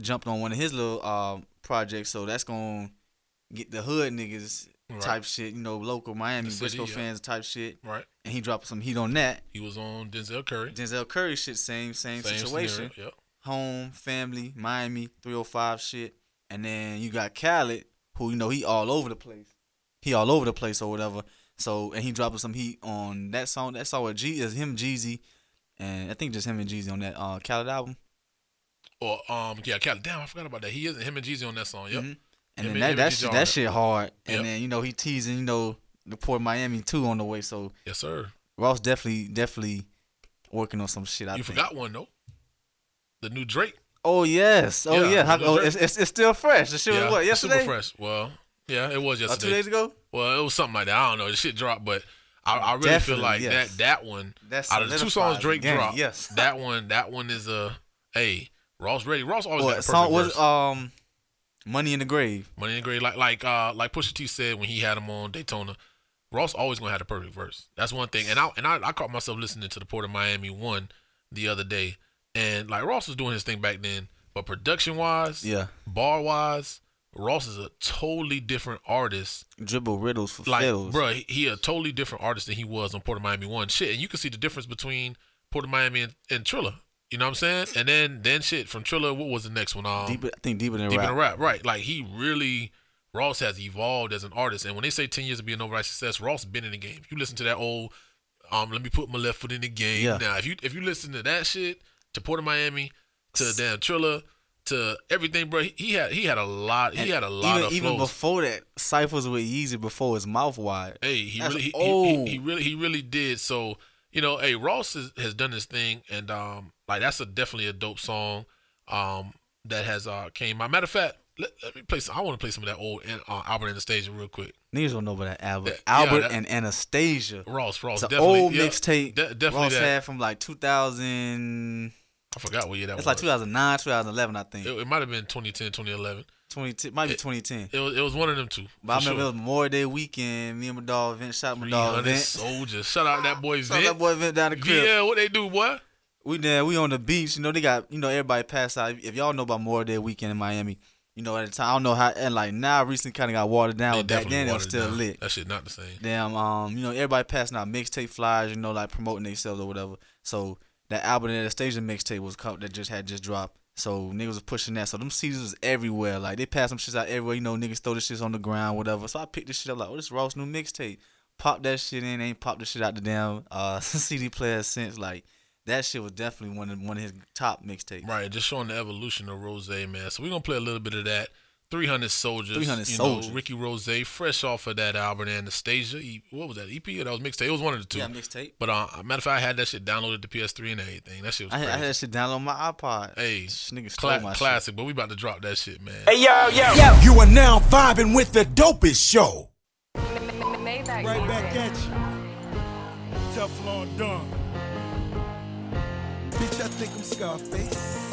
S6: jumped on one of his little uh, projects, so that's gonna get the hood niggas
S5: Right.
S6: type shit. You know, local Miami
S5: city,
S6: Brisco
S5: yeah.
S6: fans type shit.
S5: right.
S6: And he dropped some heat on that.
S5: He was on Denzel Curry.
S6: Denzel Curry shit, same same,
S5: Same
S6: situation.
S5: scenario, Yep.
S6: Home, family, Miami, 305 shit. And then you got Khaled, who you know he all over the place. He all over the place or whatever. So and he dropping some heat on that song. That song with G is him, Jeezy, and I think just him and Jeezy on that uh Khaled album.
S5: Or um yeah, Cali. Damn, I forgot about that. He is him and Jeezy on that song. Yep.
S6: Mhm. And
S5: Him
S6: then
S5: and-
S6: that that shit, that shit hard. And then you know he teasing you know the Port Miami too on the way. So
S5: Yes, sir.
S6: Ross definitely definitely working on some shit. I
S5: you
S6: think.
S5: forgot one though. The new Drake.
S6: Oh yes. Oh
S5: Yeah,
S6: yeah. Oh, it's, it's it's still fresh. The shit was what yesterday.
S5: super fresh. Well, yeah, it was
S6: Uh,
S5: yesterday.
S6: two days ago.
S5: Well, it was something like that. I don't know. The shit dropped, but I, I really
S6: Definitely,
S5: feel like
S6: yes.
S5: that that one
S6: That's
S5: out of the two songs Drake
S6: game,
S5: dropped.
S6: yes.
S5: that one that one is a hey Ross ready. Ross always got
S6: What song
S5: perfect
S6: was
S5: verse.
S6: it, um Money in the Grave?
S5: Money in the Grave, like like uh like Pusha T said when he had him on Daytona. Ross always gonna have the perfect verse. That's one thing. And I and I, I caught myself listening to the Port of Miami one the other day, and like Ross was doing his thing back then, but production wise,
S6: Yeah.
S5: bar wise, Ross is a totally different artist.
S6: Dribble riddles for
S5: Like,
S6: fiddles.
S5: bro, he, he a totally different artist than he was on Port of Miami one. Shit, and you can see the difference between Port of Miami and, and Trilla. You know what I'm saying? And then then shit from Trilla. What was the next one? Um,
S6: Deeper, I think deeper than
S5: Deep
S6: rap.
S5: in the rap, right? Like he really, Ross has evolved as an artist. And when they say ten years of being overnight success, Ross been in the game. If you listen to that old, um, let me put my left foot in the game.
S6: Yeah.
S5: Now, if you if you listen to that shit, to Port of Miami, to damn Trilla, to everything, bro, he, had he had a lot. He
S6: And
S5: had a lot
S6: even,
S5: of
S6: even
S5: flows.
S6: before that, ciphers with Yeezy before his mouth wide.
S5: Hey, he
S6: That's
S5: really, he, he, he, he really, he really did. So you know, hey, Ross is, has done his thing, and um, like that's a definitely a dope song, um, that has uh came out. Matter of fact, let, let me play some. I want to play some of that old uh, Albert Anastasia real quick.
S6: Niggas don't know about that Albert.
S5: That- yeah,
S6: Albert
S5: that-
S6: and Anastasia.
S5: Ross, Ross,
S6: It's an
S5: definitely
S6: old
S5: yeah,
S6: mixtape
S5: de- definitely
S6: Ross
S5: that.
S6: had from like 2000.
S5: I forgot what year that
S6: It's
S5: was.
S6: It's like 2009, 2011, I think.
S5: It, it might have been 2010, 2011.
S6: 2010, might be
S5: it-
S6: 2010.
S5: It was, it was one of them two.
S6: But I remember
S5: sure.
S6: it was Memorial Day weekend. Me and my dog Vince shot my dog
S5: 300
S6: Vince.
S5: soldiers. Shout out that boy
S6: So
S5: Vin.
S6: that boy Vince down the crib.
S5: Yeah, what they do, boy?
S6: We there, we on the beach. You know, they got, you know, everybody passed out. If y'all know about Memorial Day weekend in Miami, you know, at the time, I don't know how, and like now recently kind of got watered down.
S5: They
S6: but back then, it was still
S5: down.
S6: lit.
S5: That shit not the same.
S6: Damn, um, you know, everybody passing out mixtape flyers, you know, like promoting themselves or whatever. So that album the station mixtape was co- that just had just dropped. So niggas was pushing that. So them CDs was everywhere. Like they passed them shits out everywhere. You know, niggas throw this shit on the ground, whatever. So I picked this shit up like, oh, this Ross new mixtape. Pop that shit in. Ain't popped the shit out the damn uh, CD player since. Like that shit was definitely one of one of his top mixtapes.
S5: Right, just showing the evolution of Rose, man. So we're gonna play a little bit of that. 300 Soldiers.
S6: 300
S5: you
S6: Soldiers.
S5: Know, Ricky Rose, fresh off of that album, Anastasia. E- What was that, EP or that was mixtape? It was one of the two.
S6: Yeah, mixtape.
S5: But uh, matter of fact, I had that shit downloaded to PS3 and everything. That shit was
S6: I, had-
S5: crazy.
S6: I had that shit download on my iPod.
S5: Hey,
S6: This nigga stole
S5: Cla-
S6: my shit.
S5: classic, but we about to drop that shit, man.
S4: Hey yo, yo, yo.
S7: You are now vibing with the dopest show.
S8: Right back at you. Teflon Don. Bitch, I think I'm Scarface.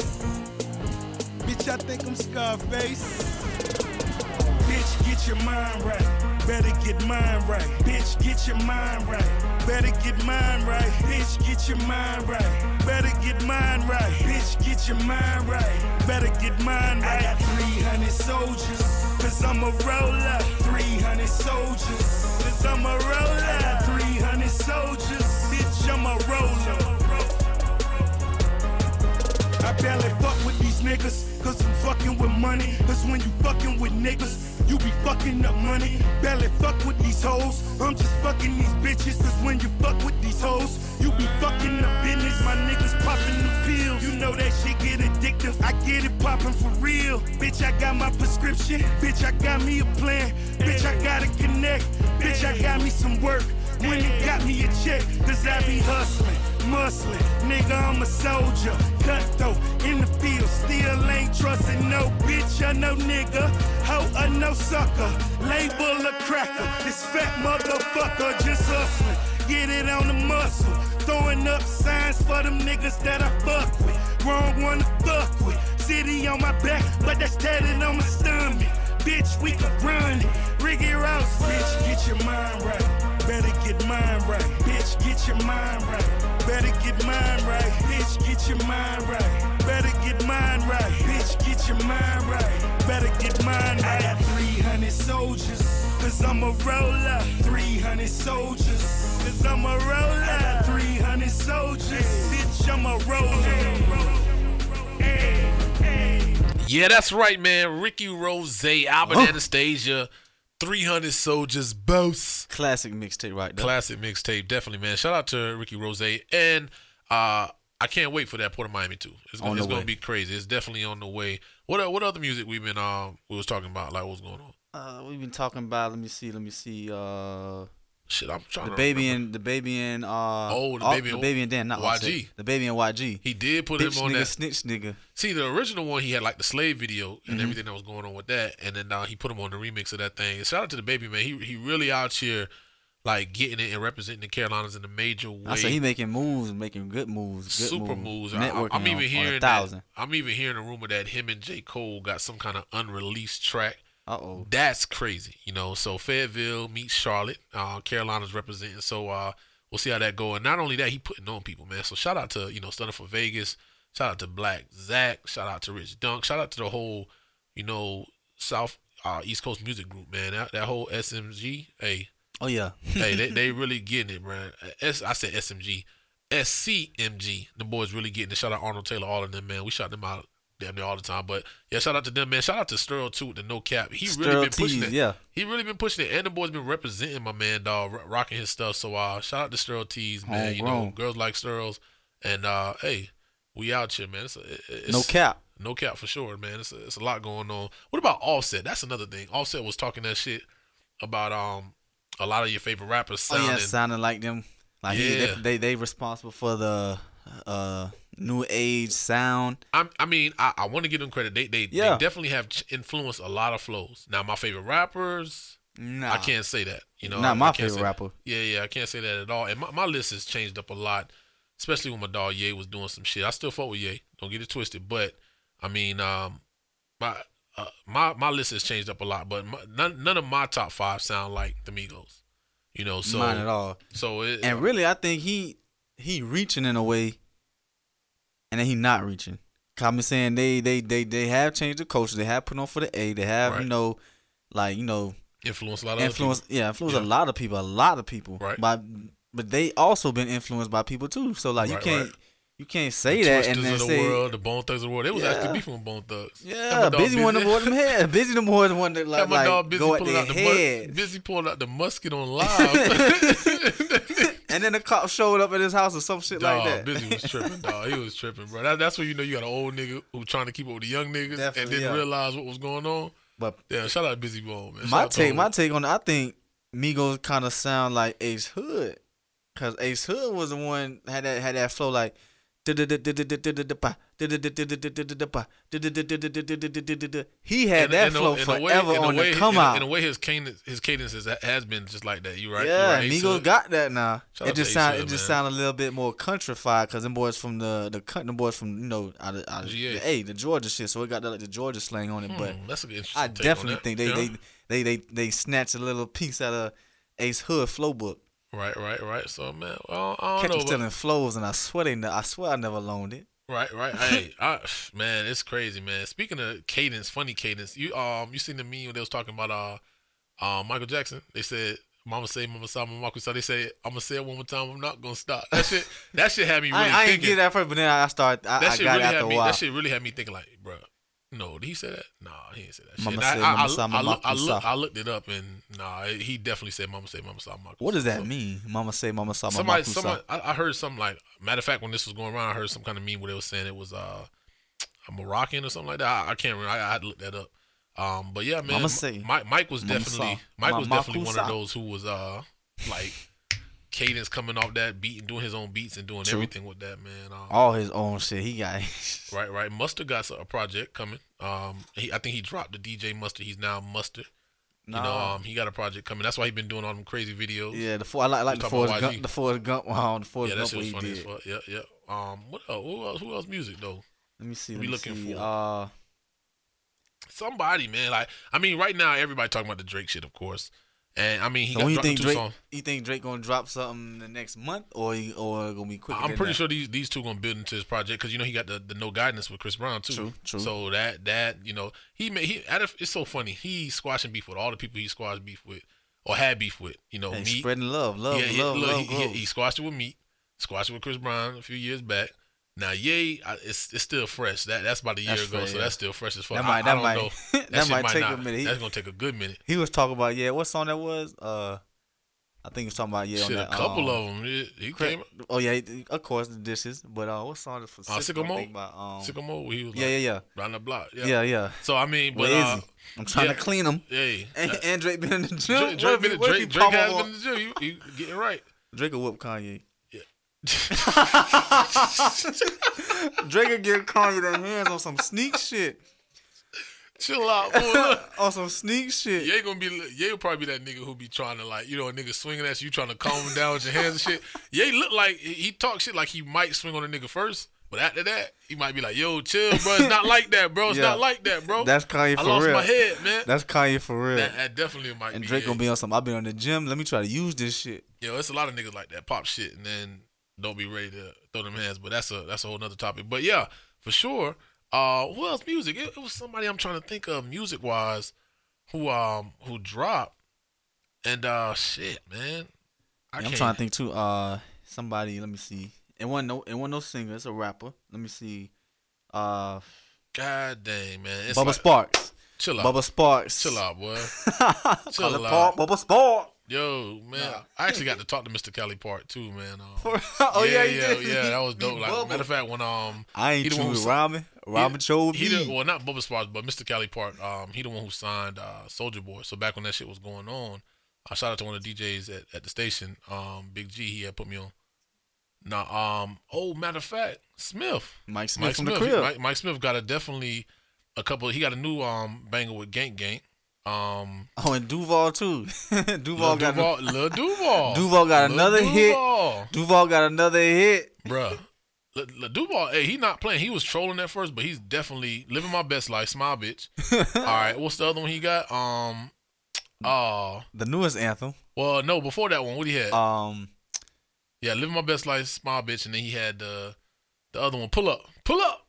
S8: Bitch, I think I'm Scarface. Bitch, get your mind right. Better get mine right. Bitch, get your mind right. Better get mine right. Bitch, get your mind right. Better get mine right. Bitch, get your mind right. Better get mine right. I got 300 soldiers. Cause I'm a roller. 300 soldiers. Cause I'm a roller. I got 300 soldiers. Bitch, I'm a roller. I barely fuck with niggas, cause I'm fucking with money. Cause when you fucking with niggas, you be fucking up money. Barely fuck with these hoes, I'm just fucking these bitches. Cause when you fuck with these hoes, you be fucking up business. My niggas popping the pills. You know that shit get addictive. I get it popping for real. Bitch, I got my prescription. Bitch, I got me a plan. Bitch, I gotta connect. Bitch, I got me some work. When it got me a check, cause I be hustling, muscling. Nigga, I'm a soldier, cutthroat in the field. Still ain't trusting no bitch or no nigga. Hoe or no sucker, label a cracker. This fat motherfucker just hustling. Get it on the muscle, throwing up signs for them niggas that I fuck with. Wrong one to fuck with. City on my back, but that's tatted on my stomach. Bitch, we can run it. Ricky Rouse, bitch, get your mind right. Better get mine right. Bitch, get your mind right. Better get mine right. Bitch, get your mind right. Better get mine right. Bitch, get your mind right. Better get mine right. I got 300 soldiers, cause I'm a roller. 300 soldiers, cause I'm a roller. I got 300 soldiers, bitch, I'm a roller. Hey, hey.
S5: Yeah, that's right, man. Ricky Rose, Albert Anastasia, 300 Soldiers, Boss.
S6: Classic mixtape right there.
S5: Classic mixtape, definitely, man. Shout out to Ricky Rose, and uh, I can't wait for that Port of Miami too. It's
S6: On
S5: it's gonna be crazy. It's definitely on the way. What what other music we've been um we was talking about? Like what's going on?
S6: Uh, we've been talking about. Let me see. Let me see. Uh,
S5: Shit, I'm trying
S6: the
S5: to
S6: baby
S5: remember.
S6: and DaBaby and uh.
S5: Oh, the
S6: Au-
S5: baby
S6: the
S5: and
S6: baby and Dan, not
S5: YG.
S6: Offset. DaBaby and YG.
S5: He did put
S6: Bitch
S5: him on
S6: nigga,
S5: that.
S6: snitch nigga.
S5: See, the original one, he had like the slave video
S6: Mm-hmm.
S5: and everything that was going on with that, and then uh, he put him on the remix of that thing. Shout out to DaBaby man. He he really out here like getting it and representing the Carolinas in a major way.
S6: I said he making moves, making good moves, good
S5: super
S6: moves.
S5: moves. I, am even
S6: on,
S5: hearing
S6: on a
S5: that. I'm even hearing a rumor that him and J Cole got some kind of unreleased track.
S6: Uh oh.
S5: That's crazy, you know. So Fayetteville meets Charlotte. Uh, Carolina's representing. So uh, we'll see how that go. And not only that, he putting on people, man. So shout out to you know Stunner for Vegas. Shout out to Black Zach. Shout out to Rich Dunk. Shout out to the whole, you know, South uh, East Coast music group, man. That, that whole SMG. Hey,
S6: Oh yeah.
S5: hey, they, they really getting it, man. S, I said SMG, SCMG. The boys really getting it. Shout out Arnold Taylor, all of them, man. We shout them out damn near all the time. But yeah, shout out to them, man. Shout out to Sterl too, the no cap. He really
S6: Sterl
S5: been pushing it.
S6: yeah.
S5: he really been pushing it, and the boys been representing my man, dog, ro- rocking his stuff. So uh, shout out to Sterl Tees, man. You know, girls like Sterls, and uh, hey, we out here, man. It's, a, it's
S6: No cap.
S5: no cap for sure, man. It's a, it's a lot going on. What about Offset? That's another thing. Offset was talking that shit about um a lot of your favorite rappers
S6: Oh
S5: sounding.
S6: yeah, sounding like them. Like he,
S5: Yeah.
S6: they, they they responsible for the uh new age sound.
S5: I'm, I mean, I, I want to give them credit. They they,
S6: Yeah.
S5: they definitely have influenced a lot of flows. Now, my favorite rappers,
S6: Nah,
S5: I can't say that. You know,
S6: Not
S5: I-
S6: my
S5: I
S6: favorite
S5: say that.
S6: rapper.
S5: Yeah, yeah, I can't say that at all. And my, my list has changed up a lot especially when my dog Ye was doing some shit. I still fought with Ye. Don't get it twisted. But I mean, um, my uh, my my list has changed up a lot. But my, none none of my top five sound like the Migos. You know, so
S6: Mine at all.
S5: so it,
S6: And really, I think he he reaching in a way, and then he not reaching. 'Cause I'm saying they they they they have changed the culture. They have put on for the A. They have
S5: Right.
S6: you know, like you know,
S5: influence a lot of
S6: influence.
S5: People.
S6: Yeah, influence
S5: Yeah.
S6: a lot of people. A lot of people.
S5: Right.
S6: By, but they also been influenced by people too. So like you can't
S5: right.
S6: you can't say
S5: The
S6: that and then
S5: of the
S6: say
S5: world, the Bone Thugs of the world. They was
S6: Yeah.
S5: actually beefing with Bone Thugs.
S6: Yeah, busy one of them head. Busy them more than one that like,
S5: my
S6: like
S5: dog Bizzy
S6: go
S5: pulling out the
S6: head.
S5: Bizzy pulling out the musket on live.
S6: and then the cop showed up at his house or some shit
S5: dog,
S6: like that.
S5: Bizzy was tripping, dog. He was tripping, bro. That, that's when you know you got an old nigga who trying to keep up with the young niggas and didn't
S6: yeah.
S5: realize what was going on.
S6: but
S5: Yeah, shout out Bizzy Bone, man. Shout
S6: my take, my take on it, I think Migos kind of sound like Ace Hood, cause Ace Hood was the one had that had that flow like. He had that flow forever on the come out.
S5: And the way his cadence, his cadence has been just like that. You right?
S6: Yeah, Migos got that now. It just sound it just sound a little bit more countrified because them boys from the the boys from you know out of, the A the Georgia shit. So it got like the Georgia slang on it. But
S5: a
S6: I definitely think they, they they they they snatch a little piece out of Ace Hood flow book.
S5: Right, right, right. So man, well, I
S6: Catch
S5: don't
S6: them
S5: know. but-
S6: stealing flows, and I swear they, I swear I never loaned it.
S5: Right, right. Hey, I, man, it's crazy, man. Speaking of cadence, funny cadence, you um, you seen the meme when they was talking about uh, uh, Michael Jackson? They said, "Mama say, Mama saw, Mama saw." They said, "I'm gonna say it one more time. I'm not gonna stop." That shit, that shit had me really
S6: I, I
S5: thinking.
S6: get that first, but then I started. I,
S5: that
S6: I
S5: shit
S6: got
S5: really had me. That shit really had me thinking, like, bro, no, did he say that? Nah, he didn't say that.
S6: Mama
S5: shit.
S6: said,
S5: I, I,
S6: Mama
S5: I,
S6: saw,
S5: I,
S6: Mama
S5: I, look, I looked it up, and nah, he definitely said, "Mama say, Mama saw." Mama
S6: what does that
S5: So-
S6: mean? Mama say, Mama saw, Mama
S5: somebody, somebody, I, I heard something like. Matter of fact, when this was going around, I heard some kind of meme where they were saying it was uh, a Moroccan or something like that. I, can't remember. I, had to look that up. Um, but yeah, man,
S6: Mama say,
S5: Mike, Mike was definitely. Mike was definitely one of those who was uh like cadence coming off that beat and doing his own beats and doing
S6: True.
S5: everything with that man. Um,
S6: all his own shit. He got.
S5: Right, right. Mustard got a project coming. Um, he, I think he dropped the DJ Mustard. He's now Mustard. You know, um, he got a project coming. That's why he been doing all them crazy videos.
S6: Yeah, the four. I like, like the Forrest
S5: about
S6: Gump. The Forrest Gump. Wow, the Forrest
S5: yeah, that
S6: Gump.
S5: shit
S6: What
S5: was
S6: he
S5: funny as fuck. Yeah, yeah. Um, what else? Who else? Who else music though?
S6: Let me see.
S5: What
S6: Let
S5: we
S6: me
S5: looking
S6: see.
S5: for?
S6: Uh,
S5: Somebody, man. Like, I mean, right now everybody talking about the Drake shit, of course. And I mean, he
S6: so
S5: got
S6: you think
S5: two
S6: Drake,
S5: songs.
S6: you think Drake gonna drop something the next month, or he, or gonna be quick?
S5: I'm pretty sure these these two gonna build into his project because you know he got the, the no guidance with Chris Brown too.
S6: True, true.
S5: So that that you know he made he it's so funny he squashing beef with all the people he squashed beef with or had beef with. You know,
S6: Hey,
S5: me,
S6: spreading love, love,
S5: yeah, he,
S6: love,
S5: look,
S6: love,
S5: he, he,
S6: love.
S5: he squashed it with me, squashed it with Chris Brown a few years back. Now, yay, I, it's it's still fresh. That that's about a year
S6: That's
S5: ago,
S6: fresh,
S5: so
S6: yeah.
S5: that's still fresh as fuck.
S6: That might-
S5: I,
S6: that
S5: don't
S6: might-
S5: know.
S6: that
S5: shit
S6: might take a minute. He-
S5: That's gonna take a good minute.
S6: He was talking about yeah. What song that was? Uh, I think he was talking about yeah. on
S5: Shit, a couple
S6: um,
S5: of them. He, he came
S6: Oh yeah, of course the dishes. But uh, what song is for
S5: Uh,
S6: I'm About, um,
S5: Sicko Mode. He was like,
S6: yeah, yeah, yeah,
S5: round the block. Yeah.
S6: yeah, yeah.
S5: So I mean, but uh.
S6: I'm trying
S5: yeah.
S6: to clean him.
S5: Hey,
S6: And, and Drake been in the gym.
S5: Drake, Drake, Drake, Drake has been in the gym. You, you getting right.
S6: Drake will whoop Kanye. Drake give Kanye their hands on some sneak shit.
S5: Chill out, boy.
S6: On some sneak shit.
S5: Ye gonna be Ye will probably be that nigga who be trying to like you know a nigga swinging at you trying to calm him down with your hands and shit. Ye look like he talk shit like he might swing on a nigga first, but after that he might be like, "Yo, chill, bro. It's not like that, bro. It's
S6: Yeah.
S5: not like that, bro."
S6: That's Kanye
S5: I
S6: for
S5: lost
S6: real.
S5: my head, man.
S6: That's Kanye for real.
S5: that, that definitely might
S6: and
S5: be.
S6: Drake
S5: Ye.
S6: gonna be on some. I've been on the gym. Let me try to use this shit.
S5: Yo, it's a lot of niggas like that pop shit and then don't be ready to throw them hands. But that's a that's a whole nother topic. But yeah, for sure. Uh, who else music? It, it was somebody I'm trying to think of music wise, who um who dropped, and uh shit, man. I
S6: I'm trying to think too. Uh, somebody. Let me see. It wasn't no. It wasn't no singer. It's a rapper. Let me see. Uh,
S5: God dang, man. It's
S6: Bubba
S5: like-
S6: Sparks.
S5: Chill out.
S6: Bubba Sparxxx.
S5: Chill out, boy. Chill out.
S6: Paul- Bubba Sparxxx.
S5: Yo, man. I actually got to talk to Mr. Collipark too, man. Um,
S6: oh yeah,
S5: yeah, yeah, yeah. That was dope. Like,
S6: Bubba.
S5: matter of fact, when um,
S6: I
S5: he
S6: ain't
S5: the one
S6: true with Robin. Robin chose
S5: he
S6: me.
S5: the, well, not Bubba Sparxxx, but Mr. Collipark. Um, he the one who signed uh, Soulja Boy. So back when that shit was going on, I shout out to one of the DJs at, at the station, um, Big G. He had put me on. Now, um, oh, matter of fact, Smith,
S6: Mike Smith
S5: Mike
S6: from
S5: Smith,
S6: the crib.
S5: Mike, Mike Smith got a definitely a couple. He got a new um banger with Gank Gank. Um,
S6: Oh, and Duval too. Duval got
S5: Duval, Lil Duval.
S6: Duval got
S5: Lil
S6: another hit.
S5: Duval.
S6: Duval got another hit.
S5: Bruh. Duval, hey, he not playing. He was trolling at first, but he's definitely living my best life. Smile, bitch. All right, what's the other one he got? Um, uh,
S6: The newest anthem.
S5: well, no, before that one, what he had?
S6: Um,
S5: yeah, living my best life, smile, bitch, and then he had the the other one, pull up, pull up.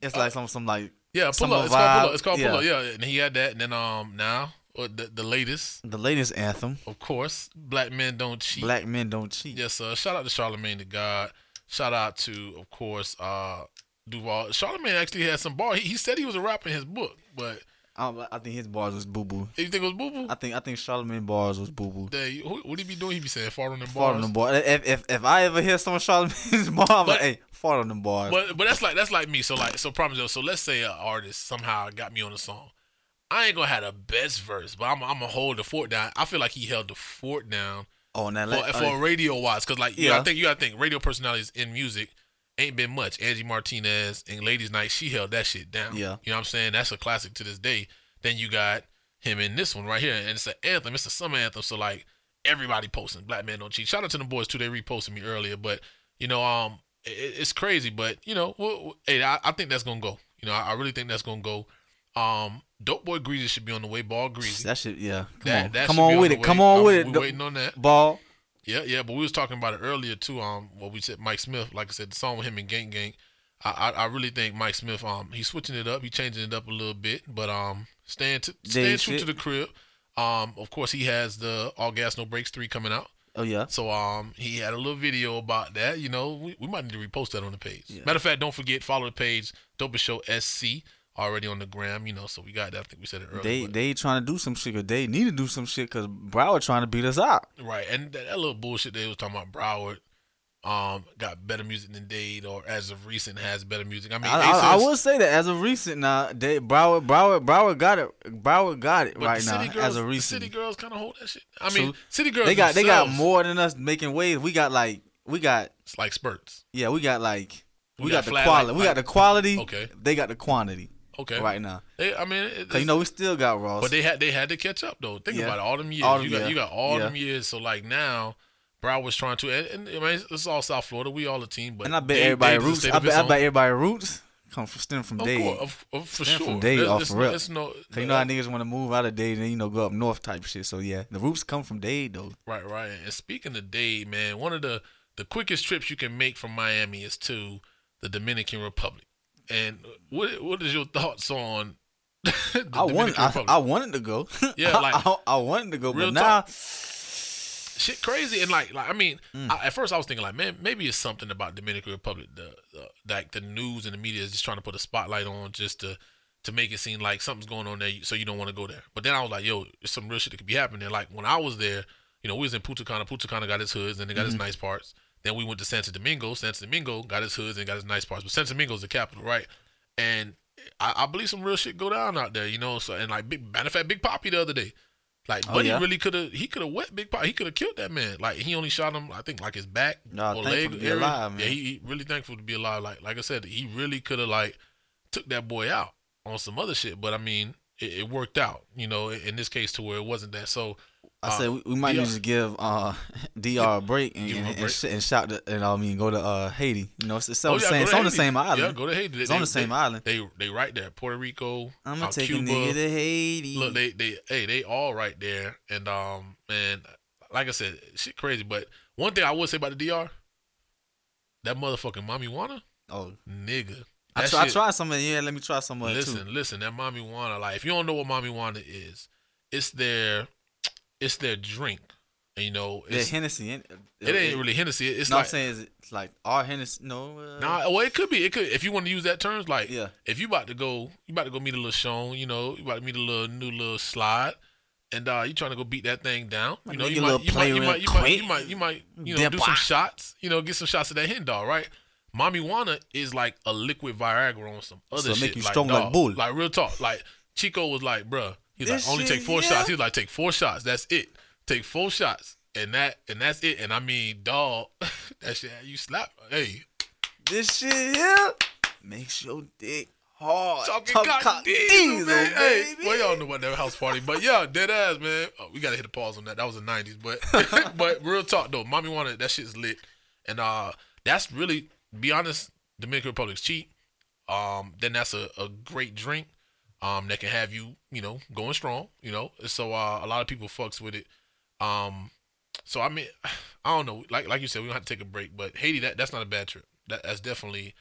S6: it's like some some like
S5: Yeah, pull
S6: Summer
S5: up. It's called pull up. It's called
S6: yeah.
S5: pull up. Yeah, and he had that, and then um now or the the latest,
S6: the latest anthem.
S5: of course, black men don't cheat.
S6: Black men don't cheat.
S5: Yes, sir. Shout out to Charlemagne the God. Shout out to, of course, uh, Duval. Charlemagne actually had some bar. He, he said he was a rapper in his book, but
S6: I, I think his bars was boo boo.
S5: you think it was Boo Boo?
S6: I think I think Charlemagne bars was boo boo.
S5: Who- what he be doing? He be saying fart on them bars.
S6: Fart on them bars. If, if if I ever hear some of Charlemagne's bar, I'm like,
S5: But-
S6: hey, fart on them bars.
S5: But but that's like that's like me. So like so problem so let's say an artist somehow got me on a song. I ain't gonna have the best verse, but I'm, I'm gonna hold the fort down. I feel like he held the fort down
S6: oh, now
S5: for,
S6: let,
S5: for
S6: uh,
S5: radio wise, because like you
S6: Yeah.
S5: gotta think you gotta think radio personalities in music ain't been much. Angie Martinez and Ladies Night, she held that shit down.
S6: Yeah.
S5: you know what I'm saying? That's a classic to this day. Then you got him in this one right here, and it's an anthem. It's a summer anthem. So like everybody posting Black Man Don't Cheat. Shout out to the boys too. They reposted me earlier, but you know um it, it's crazy, but you know we'll, hey I, I think that's gonna go. You know I, I really think that's gonna go. Um, Dope Boy Greasy should be on the way. Ball Greasy.
S6: that shit, yeah. Come
S5: That-
S6: on,
S5: that
S6: come on with it.
S5: way.
S6: Come on
S5: I'm-
S6: with it.
S5: Waiting on that.
S6: Ball.
S5: Yeah, yeah, but we was talking about it earlier too. Um, what we said, Mike Smith. Like I said, the song with him and Gang Gang. I, I, I really think Mike Smith. Um, he's switching it up. He's changing it up a little bit, but um, staying to staying true to the crib. Um, of course, he has the All Gas No Brakes three coming out.
S6: Oh yeah.
S5: So um, he had a little video about that. You know, we, we might need to repost that on the page. Matter of fact, don't forget follow the page Dopest Show SC already on the gram. You know, so we got that. I think we said it earlier.
S6: They
S5: but-
S6: they trying to do some shit. 'cause they need to do some shit because Broward trying to beat us out.
S5: Right, and that, that little bullshit they was talking about Broward, um, got better music than Dade, or as of recent has better music. I mean,
S6: I, I, I will say that as of recent now, they Broward Broward Broward got it. Broward got it right now
S5: city girls,
S6: as of
S5: the
S6: recent.
S5: city girls kind of hold that shit. I mean,
S6: True.
S5: city girls
S6: They got they got more than us making waves. We got like we got
S5: It's like spurts.
S6: yeah we got like we,
S5: We
S6: got,
S5: got
S6: the quality.
S5: like-
S6: we got the quality.
S5: Okay.
S6: They got the quantity
S5: Okay,
S6: right now.
S5: They, I mean, it,
S6: you know we still got Ross.
S5: but they had they had to catch up though. Think
S6: Yeah.
S5: about it, all them years.
S6: All
S5: you got
S6: yeah.
S5: you got all
S6: Yeah.
S5: them years. So like now, Broward was trying to, and, and I mean, it's, all South Florida. We all a team, but
S6: and I bet
S5: Dade-
S6: everybody
S5: a
S6: roots. I bet, I bet everybody roots come from stem from
S5: Of
S6: Dade.
S5: course, of, of, for
S6: Stand
S5: sure.
S6: from Dade off
S5: it's
S6: the
S5: no-
S6: rip.
S5: it's no,
S6: 'Cause you know how uh, niggas want to move out of Dade and you know go up north type shit. So yeah, the roots come from Dade though.
S5: Right, right. And speaking of Dade, man, one of the the quickest trips you can make from Miami is to the Dominican Republic. And what what is your thoughts on the
S6: I
S5: Dominican
S6: want I,
S5: Republic?
S6: I wanted to go.
S5: Yeah, like-
S6: I, I wanted to go, but now
S5: Shit crazy and like like I mean,
S6: Mm.
S5: I, at first I was thinking like, man, maybe it's something about Dominican Republic. The, the like the news and the media is just trying to put a spotlight on just to to make it seem like something's going on there, so you don't want to go there. But then I was like, yo, there's some real shit that could be happening. Like when I was there, you know, we was in Punta Cana. Punta Cana got its hoods and they got its nice parts. Then we went to Santo Domingo. Santo Domingo got his hoods and got his nice parts. But Santo Domingo is the capital, right? And I, I believe some real shit go down out there, you know. So and like, big, matter of fact, Big Papi the other day, like,
S6: Oh,
S5: Buddy
S6: yeah?
S5: really could have, he could have wet Big Papi. He could have killed that man. Like he only shot him, I think, like his back
S6: Nah,
S5: or leg
S6: to alive.
S5: Yeah, he, he really thankful to be alive. Like like I said, he really could have like took that boy out on some other shit. But I mean, it, it worked out, you know, in this case to where it wasn't that. So
S6: I
S5: uh,
S6: said we, we might
S5: DR
S6: need to give uh Dr a break and
S5: him a
S6: and, and,
S5: break.
S6: sh- and shout to, and I mean go to uh Haiti. You know, it's, it's on
S5: Oh,
S6: the
S5: yeah,
S6: same. It's on the same island.
S5: Yeah, go to Haiti.
S6: It's
S5: They-
S6: on the
S5: they-
S6: same island.
S5: They they right there. Puerto Rico,
S6: I'ma
S5: uh,
S6: take
S5: Cuba.
S6: a nigga to Haiti.
S5: Look, they they hey they all right there, and um man, like I said, shit crazy. But one thing I would say about the DR, that motherfucking mamajuana
S6: oh,
S5: nigga.
S6: I, try, I tried some of it. Yeah, let me try some of it
S5: Listen,
S6: too.
S5: listen, that mamajuana like if you don't know what mamajuana is, it's their it's their drink. And, you know, it's,
S6: Hennessy. It,
S5: it ain't really Hennessy. It's
S6: no,
S5: like
S6: I'm saying it's like our Hennessy. No, uh,
S5: Nah, well, it could be. It could if you want to use that terms. Like,
S6: Yeah.
S5: if you about to go, you about to go meet a little Sean. You know, you about to meet a little new little slide, and uh, you trying to go beat that thing down. You know, you might, you might, you might, you might, you might, you might, you know, do some shots. You know, get some shots of that hen dog, right? Mamajuana is like a liquid Viagra on some other
S6: So it
S5: shit.
S6: make you
S5: like,
S6: strong like bull.
S5: Like real talk. Like Chico was like, bruh, he's
S6: This
S5: like only take four
S6: yeah.
S5: shots. He's like, take four shots. That's it. Take four shots. And that and that's it. And I mean, dog, that shit you slap. Hey,
S6: this shit here makes your dick hard.
S5: Talking
S6: Talk
S5: cock
S6: cock
S5: diesel,
S6: diesel,
S5: man. Hey, well, y'all know about that house party, but yeah, dead ass, man. Oh, we gotta hit a pause on that. That was the '90s, but but real talk though, mommy wanted that shit's lit, and uh, that's really, be honest, Dominican Republic's cheap. Um, then that's a, a great drink, um, that can have you, you know, going strong, you know. So uh, a lot of people fucks with it. Um, so I mean, I don't know. Like like you said, we don't have to take a break, but Haiti, that that's not a bad trip. That that's definitely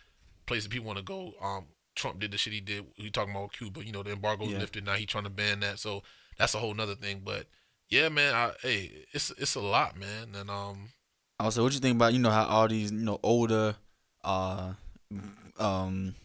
S5: a place that people want to go. Um, Trump did the shit he did. We talking about Cuba, you know, the embargo's
S6: Yeah.
S5: lifted. Now he trying to ban that. So that's a whole nother thing. But yeah, man, I, hey, it's it's a lot, man. And um,
S6: Also, what you think about you know how all these you know older, uh, um,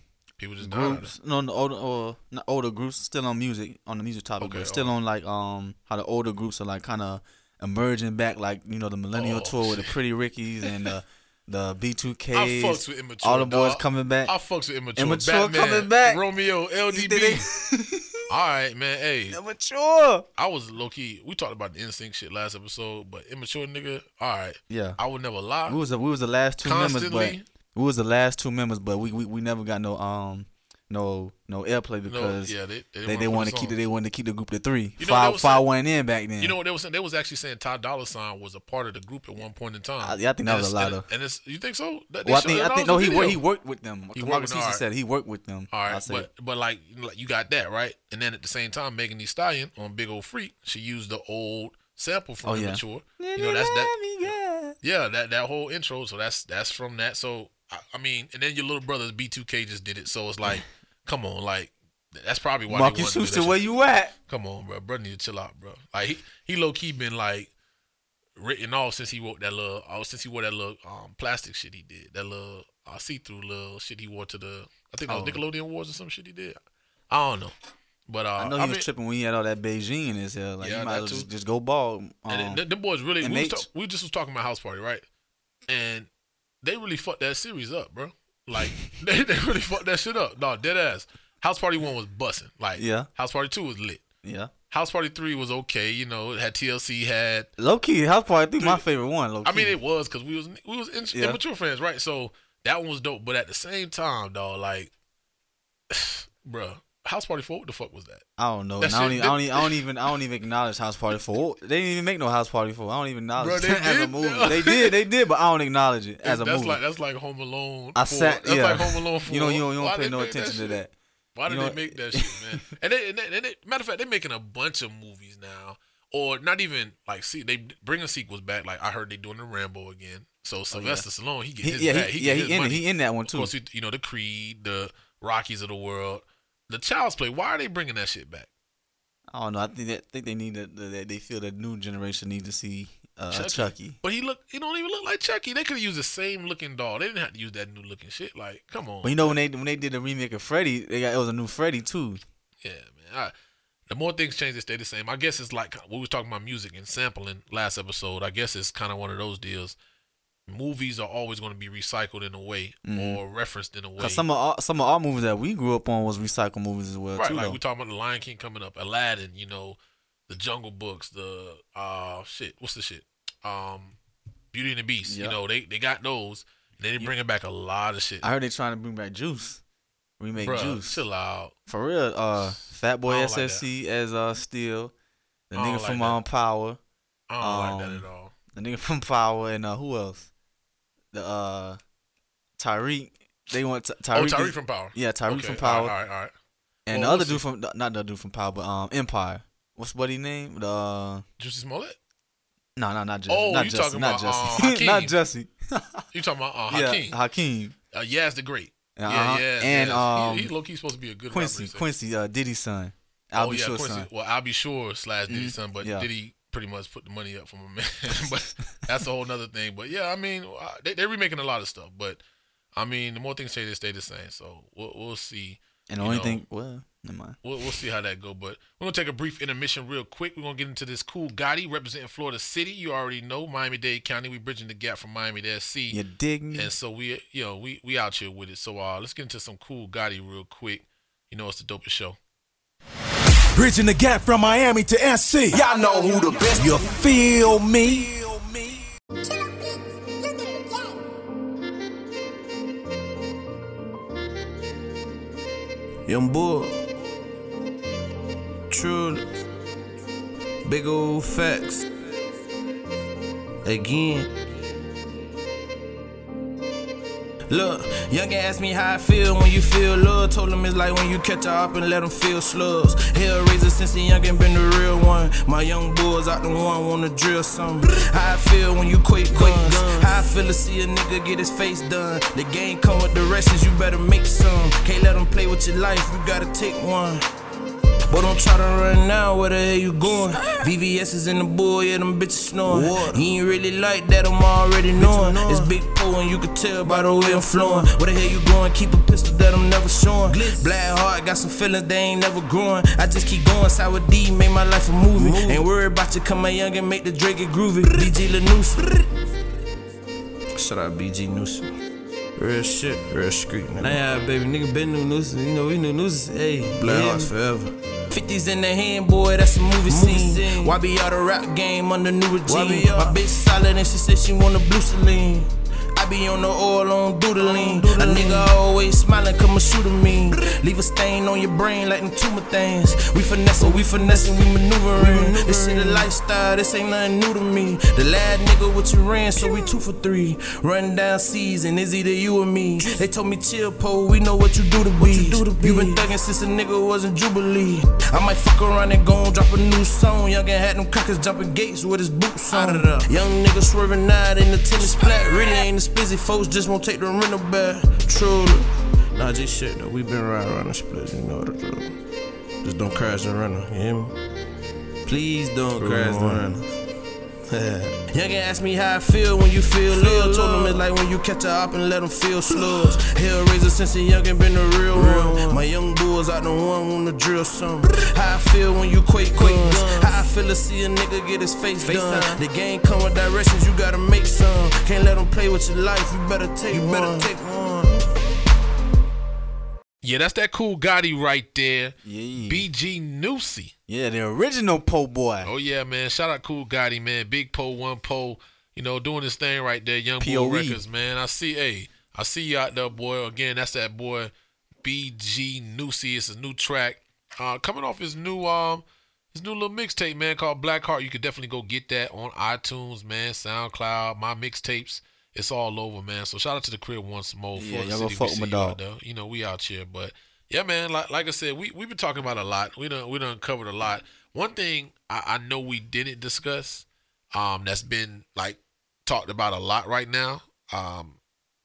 S5: people just
S6: groups, no, no older or not older groups still on music on the music topic,
S5: Okay,
S6: but still
S5: oh.
S6: on like um how the older groups are like kind of emerging back, like you know the Millennial
S5: Oh,
S6: Tour with the Pretty Rickies and the the B two
S5: I
S6: Ks.
S5: fucks with immature.
S6: all the boys
S5: dog.
S6: coming back.
S5: I fucks with immature.
S6: Immature
S5: Batman,
S6: coming back.
S5: Romeo, LDB. All right, man. Hey,
S6: Immature.
S5: I was low key. We talked about the instinct shit last episode, but immature nigga. All right,
S6: Yeah.
S5: I would never lie.
S6: We was the, we was the last two members, but
S5: Constantly.
S6: We was the last two members, but we we, we never got no um no no airplay
S5: No,
S6: because
S5: yeah, they they,
S6: they, they wanted to keep it. They wanted to keep the group to three.
S5: You know
S6: five five
S5: saying?
S6: went in back then.
S5: You know what they was saying? They was actually saying Ty Dolla Sign was a part of the group at one point in time.
S6: I- yeah, I think that
S5: And
S6: was a lot
S5: and,
S6: of-
S5: And it's you think so? That,
S6: well, I think I think no he
S5: video.
S6: worked he worked with them.
S5: He worked with-
S6: said he worked with them.
S5: All right, but but like like, you got that right, and then at the same time, Megan Thee Stallion on Big Old Freak, she used the old sample from
S6: Oh, yeah.
S5: Immature. You know that's that. Yeah, that that whole intro. So that's that's from that. So I, I mean, and then your little brother's B2K just did it. So it's like, come on, like that's probably why they
S6: Marques
S5: wanted to do that
S6: Houston, where you at?
S5: Come on, bro. Bro need to chill out, bro. Like he he low key been like written off since he wore that little oh, since he wore that little um plastic shit he did. That little uh, see through little shit he wore to the I think that was
S6: Oh.
S5: Nickelodeon Awards or some shit he did. I don't know. But uh
S6: I know he was
S5: mean,
S6: tripping when he had all that Beijing in his hair. Like
S5: Yeah,
S6: you might as well just, just go bald. Um,
S5: and the, the boys really we, was talk, we just was talking about house party, right? And they really fucked that series up, bro. Like they, they really fucked that shit up. No, dead ass. House Party One was bussing. Like
S6: Yeah.
S5: House Party Two was lit.
S6: yeah.
S5: House Party Three was okay. You know, it had TLC, had
S6: Low key, House Party, I think my favorite one. Low key.
S5: I mean, it was because we was we was in,
S6: Yeah.
S5: immature friends, right? So that one was dope. But at the same time, dog, like, bruh, House Party Four, what the fuck was that?
S6: I don't know. I, don't even, I, don't even, I don't even I don't even acknowledge House Party Four. They didn't even make no House Party Four. I don't even acknowledge
S5: Bro,
S6: it
S5: they
S6: as a
S5: did,
S6: movie.
S5: though.
S6: They did, they did, but I don't acknowledge it as a
S5: that's
S6: movie.
S5: like that's like Home Alone.
S6: I
S5: 4.
S6: sat,
S5: That's
S6: yeah.
S5: like Home Alone. 4.
S6: You know, you don't, you don't pay no attention to that.
S5: Why did
S6: You know
S5: they make that shit, man? And they, and, they, and they, matter of fact, they're making a bunch of movies now, or not even like see they bringing sequels back. Like I heard they doing the Rambo again. So oh, Sylvester Stallone, he get
S6: He,
S5: his
S6: yeah,
S5: bag.
S6: he,
S5: He,
S6: yeah, he in,
S5: money.
S6: he in that one too.
S5: Of course, you know the Creed, the Rockies of the world, the Child's Play. Why are they bringing that shit back?
S6: I don't know. I think that think they need to, that they feel that new generation need to see uh,
S5: Chucky.
S6: Chucky.
S5: But he look, he don't even look like Chucky. They could have used the same looking doll. They didn't have to use that new looking shit. Like, come on.
S6: But you know when they when they did the remake of Freddy, they got it was a new Freddy too.
S5: Yeah, man. I, the more things change, they stay the same. I guess it's like we was talking about music and sampling last episode. I guess it's kind of one of those deals. Movies are always going to be recycled in a way or referenced in a way.
S6: Cause some of our, some of our movies that we grew up on was recycled movies as well
S5: right,
S6: too.
S5: like
S6: though.
S5: we talking about the Lion King coming up, Aladdin. You know, the Jungle Books, the uh shit. What's the shit? Um, Beauty and the Beast.
S6: Yeah.
S5: You know, they they got those. And they bringing back a lot of shit.
S6: I heard they trying to bring back Juice, remake
S5: Bruh,
S6: Juice
S5: chill out.
S6: for real. Uh, Fat Boy
S5: don't like
S6: SSC as uh Steel, the nigga
S5: like
S6: from
S5: that.
S6: um Power,
S5: I don't like
S6: Um,
S5: that at all.
S6: the nigga from Power, and uh who else? The uh Tariq. They want Ty-
S5: Oh,
S6: Tariq.
S5: From Power.
S6: yeah, Tariq
S5: Okay,
S6: from Power,
S5: All right, all right, all right.
S6: and
S5: Well,
S6: the other dude from not the dude from Power, but um Empire. What's what he name? The uh,
S5: Jussie Smollett.
S6: no, no, not Jesse.
S5: Oh,
S6: not
S5: you
S6: Jesse.
S5: talking
S6: not
S5: about,
S6: Jesse.
S5: uh,
S6: not Jesse.
S5: You talking about uh,
S6: yeah,
S5: Hakeem?
S6: Hakeem.
S5: Uh, Yaz the Great.
S6: Uh-huh.
S5: Yeah, yeah,
S6: and um,
S5: he, he's low key supposed to be a good
S6: Quincy,
S5: rapper.
S6: Quincy, uh, Diddy's son. I'll
S5: oh
S6: be
S5: yeah,
S6: sure
S5: Quincy.
S6: son.
S5: Well, I'll be sure slash Diddy's
S6: Mhm.
S5: son, but
S6: Yeah.
S5: Diddy pretty much put the money up for my man. but that's a whole nother thing. But yeah, I mean, uh, they, they're remaking a lot of stuff, but I mean, the more things change, they stay the same. So we'll, we'll see.
S6: And the only
S5: know,
S6: thing, well, never mind.
S5: We'll, we'll see how that go. But we're gonna take a brief intermission real quick. We're gonna get into this cool Gotti representing Florida City. You already know Miami Dade County. We bridging the gap from Miami to SC.
S6: You dig me?
S5: And so we, you know, we we out here with it. So uh, let's get into some cool Gotti real quick. You know, it's the dopest show.
S7: Bridging the gap from Miami to SC.
S3: Y'all know who the best.
S7: You feel me? Feel me.
S4: Young boy. Truly. Big old facts. Again. Look, youngin' asked me how I feel when you feel love. Told him it's like when you catch a up and let them feel slugs. Hellraiser since the youngin' been the real one. My young boys out the one wanna drill something. How I feel when you quake guns. How I feel to see a nigga get his face done. The game come with directions, you better make some. Can't let them play with your life, you gotta take one. But don't try to run now, where the hell you going? VVS is in the bull, yeah, them bitches snoring. He ain't really like that, I'm already knowing. It's big Poe, and you can tell by the way I'm flowing. Where the hell you going? Keep a pistol that I'm never showing. Black heart, got some feelings they ain't never growing. I just keep going, Sour D, make my life a movie. Ain't worried about you, come young and make the Drake get groovy. BG Lanusa. Shout out BG Noosa. Real shit, real street. Nigga. Nah, yeah, baby, nigga been new Noosa. You know, we new Noosa. Hey, Black Hearts forever. 50s in the hand, boy, that's a movie, scene. Why be out the rap game under new regime? My bitch solid and she said she want a blue Celine. I be on the oil on doodling. A nigga always smiling, come and shoot at me. Leave a stain on your brain like them tumor things. We finessing, we finessing, we maneuvering. This shit a lifestyle, this ain't nothing new to me. The lad nigga with you ran, so we two for three. Run down season, it's either you or me. They told me chill, po, we know what you do to be. You been thugging since a nigga was in Jubilee. I might fuck around and go and drop a new song. Youngin' had them crackers jumping gates with his boots on. Young nigga swerving out in the tennis flat. Really ain't busy, folks just won't take the rental back. Truly. Nah, just shit though. We been riding around the split, you know the drill. Just don't crash the rental, you hear me? Please don't crash the rental. Youngin' asked me how I feel when you feel love. Told him it's like when you catch a op and let them feel slugs. Hellraiser since a youngin' been the real one. My young boys out the one wanna drill some. How I feel when you quake quake guns. How I feel to see a nigga get his face, done. The game come with directions, you gotta make some. Can't let them play with your life, you better take you better take.
S5: Yeah, that's that cool Gotti right there.
S6: Yeah.
S5: BG Newsy.
S6: Yeah, the original Po boy.
S5: Oh yeah, man. Shout out Cool Gotti, man. Big Poe, one Poe. You know, doing this thing right there. Young Boy Records, man. I see, hey, I see you out there, boy. Again, that's that boy BG Newsy. It's a new track. Uh coming off his new um his new little mixtape, man, called Black Heart. You could definitely go get that on iTunes, man, SoundCloud, my mixtapes. It's all over, man. So shout out to the crib once more.
S6: Yeah, y'all go fuck my
S5: you
S6: dog.
S5: there. You know, we out here, but yeah, man. Like like I said, we we've been talking about a lot. We done we done covered a lot. One thing I, I know we didn't discuss, um, that's been like talked about a lot right now. Um,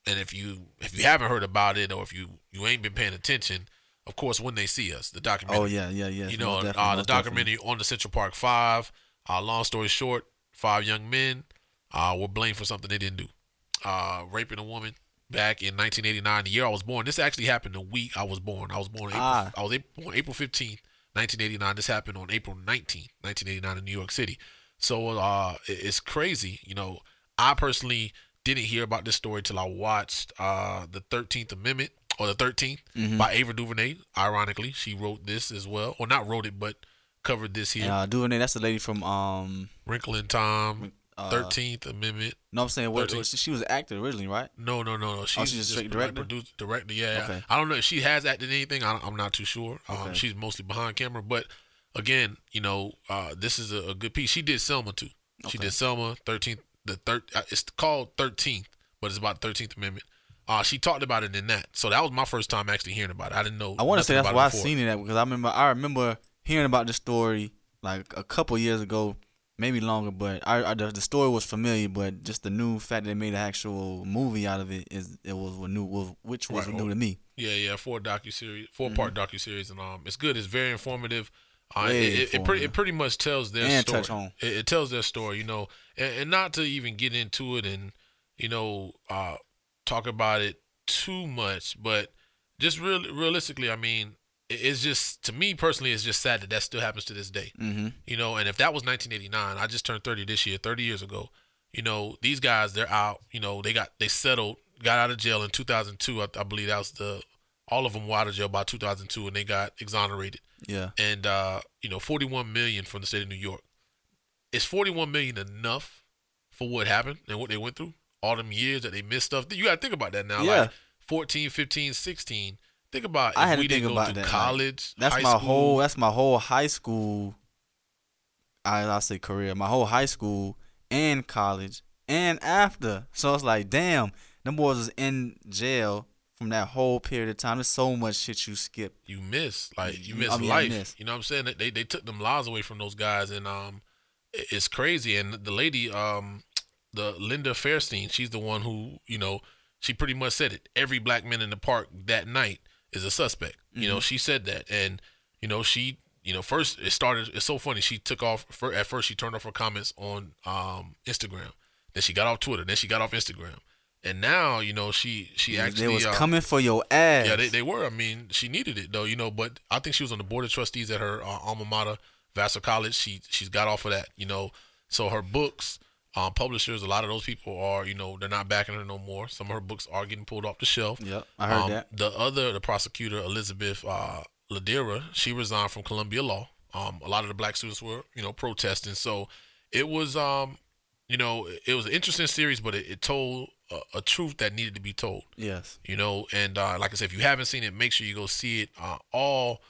S5: and if you if you haven't heard about it or if you you ain't been paying attention, of course, when they see us, the documentary.
S6: Oh yeah, yeah, yeah.
S5: You know, uh, the documentary on the Central Park Five. Uh, long story short, five young men uh, were blamed for something they didn't do, uh, raping a woman back in 1989, the year I was born. This actually happened the week I was born. I was born. April,
S6: Ah.
S5: I was April, born April 15th, 1989. This happened on April 19th, 1989, in New York City. So uh, it's crazy. You know, I personally didn't hear about this story till I watched uh, the 13th Amendment or the 13th
S6: Mhm.
S5: by Ava DuVernay. Ironically, she wrote this as well, or not wrote it, but covered this here.
S6: Uh, Duvernay, that's the lady from um.
S5: Wrinkle in Time,
S6: uh,
S5: Thirteenth Amendment.
S6: No, I'm saying what, what she, she was an actor originally, right?
S5: No, no, no, no. She's,
S6: Oh, she's a
S5: just
S6: straight director?
S5: producer- director, yeah.
S6: Okay.
S5: I don't know if she has acted in anything. I, I'm not too sure. Um,
S6: Okay.
S5: She's mostly behind camera, but again, you know, uh, this is a, a good piece. She did Selma too. She
S6: Okay.
S5: did Selma, Thirteenth. The third. Uh, it's called Thirteenth, but it's about Thirteenth Amendment. Uh, she talked about it in that. So that was my first time actually hearing about it. I didn't know.
S6: I want to say that's why I've seen it because I remember I remember hearing about the story like a couple years ago, maybe longer. But I, I the, the story was familiar, but just the new fact that they made an actual movie out of it is it was what new was which was
S5: Right,
S6: new to me.
S5: Yeah, yeah, four docu series, 4 part docu series, and um, it's good. It's very informative. Uh, it, it, it, pretty, it pretty much tells their
S6: And
S5: story.
S6: touch home.
S5: It, it tells their story, you know, and, and not to even get into it and you know uh, talk about it too much, but just real realistically, I mean, it's just to me personally, it's just sad that that still happens to this day.
S6: Mm-hmm.
S5: You know, and if that was 1989, I just turned 30 this year, 30 years ago. You know, these guys, they're out. You know, they got they settled, got out of jail in 2002. I, I believe that was the all of them were out of jail by 2002, and they got exonerated.
S6: Yeah.
S5: And uh, you know, 41 million from the state of New York. Is 41 million enough for what happened and what they went through? All them years that they missed stuff. You got to think about that now.
S6: Yeah.
S5: Like 14, 15, 16. Think about
S6: I
S5: if
S6: had to think
S5: didn't
S6: about
S5: go
S6: that.
S5: to
S6: like,
S5: college.
S6: that's my
S5: school,
S6: whole. That's my whole high school. I I say career. My whole high school and college and after. So it's like, damn, them boys was in jail from that whole period of time. There's so much shit you skip.
S5: you miss like you
S6: I
S5: miss
S6: mean,
S5: life.
S6: miss.
S5: You know what I'm saying? They they took them lives away from those guys, and um, it's crazy. And the lady, um, the Linda Fairstein, she's the one who you know she pretty much said it. Every black man in the park that night is a suspect. You
S6: Mm-hmm.
S5: know, she said that, and you know she. You know, first it started. It's so funny. She took off. fir- At first, she turned off her comments on um, Instagram. Then she got off Twitter. Then she got off Instagram. And now, you know, she she actually
S6: they was
S5: uh,
S6: coming for your ass.
S5: yeah, they, they were. I mean, she needed it though, you know. But I think she was on the board of trustees at her uh, alma mater, Vassar College. She she's got off of that, you know. So her books, um, publishers, a lot of those people are, you know, they're not backing her no more. Some of her books are getting pulled off the shelf.
S6: Yep, I heard
S5: Um,
S6: that.
S5: The other, the prosecutor Elizabeth uh, Lederer, she resigned from Columbia Law. Um, a lot of the black students were, you know, protesting. So it was, um, you know, it was an interesting series, but it, it told a, a truth that needed to be told
S6: Yes.
S5: you know and uh, like i said if you haven't seen it make sure you go see it uh, all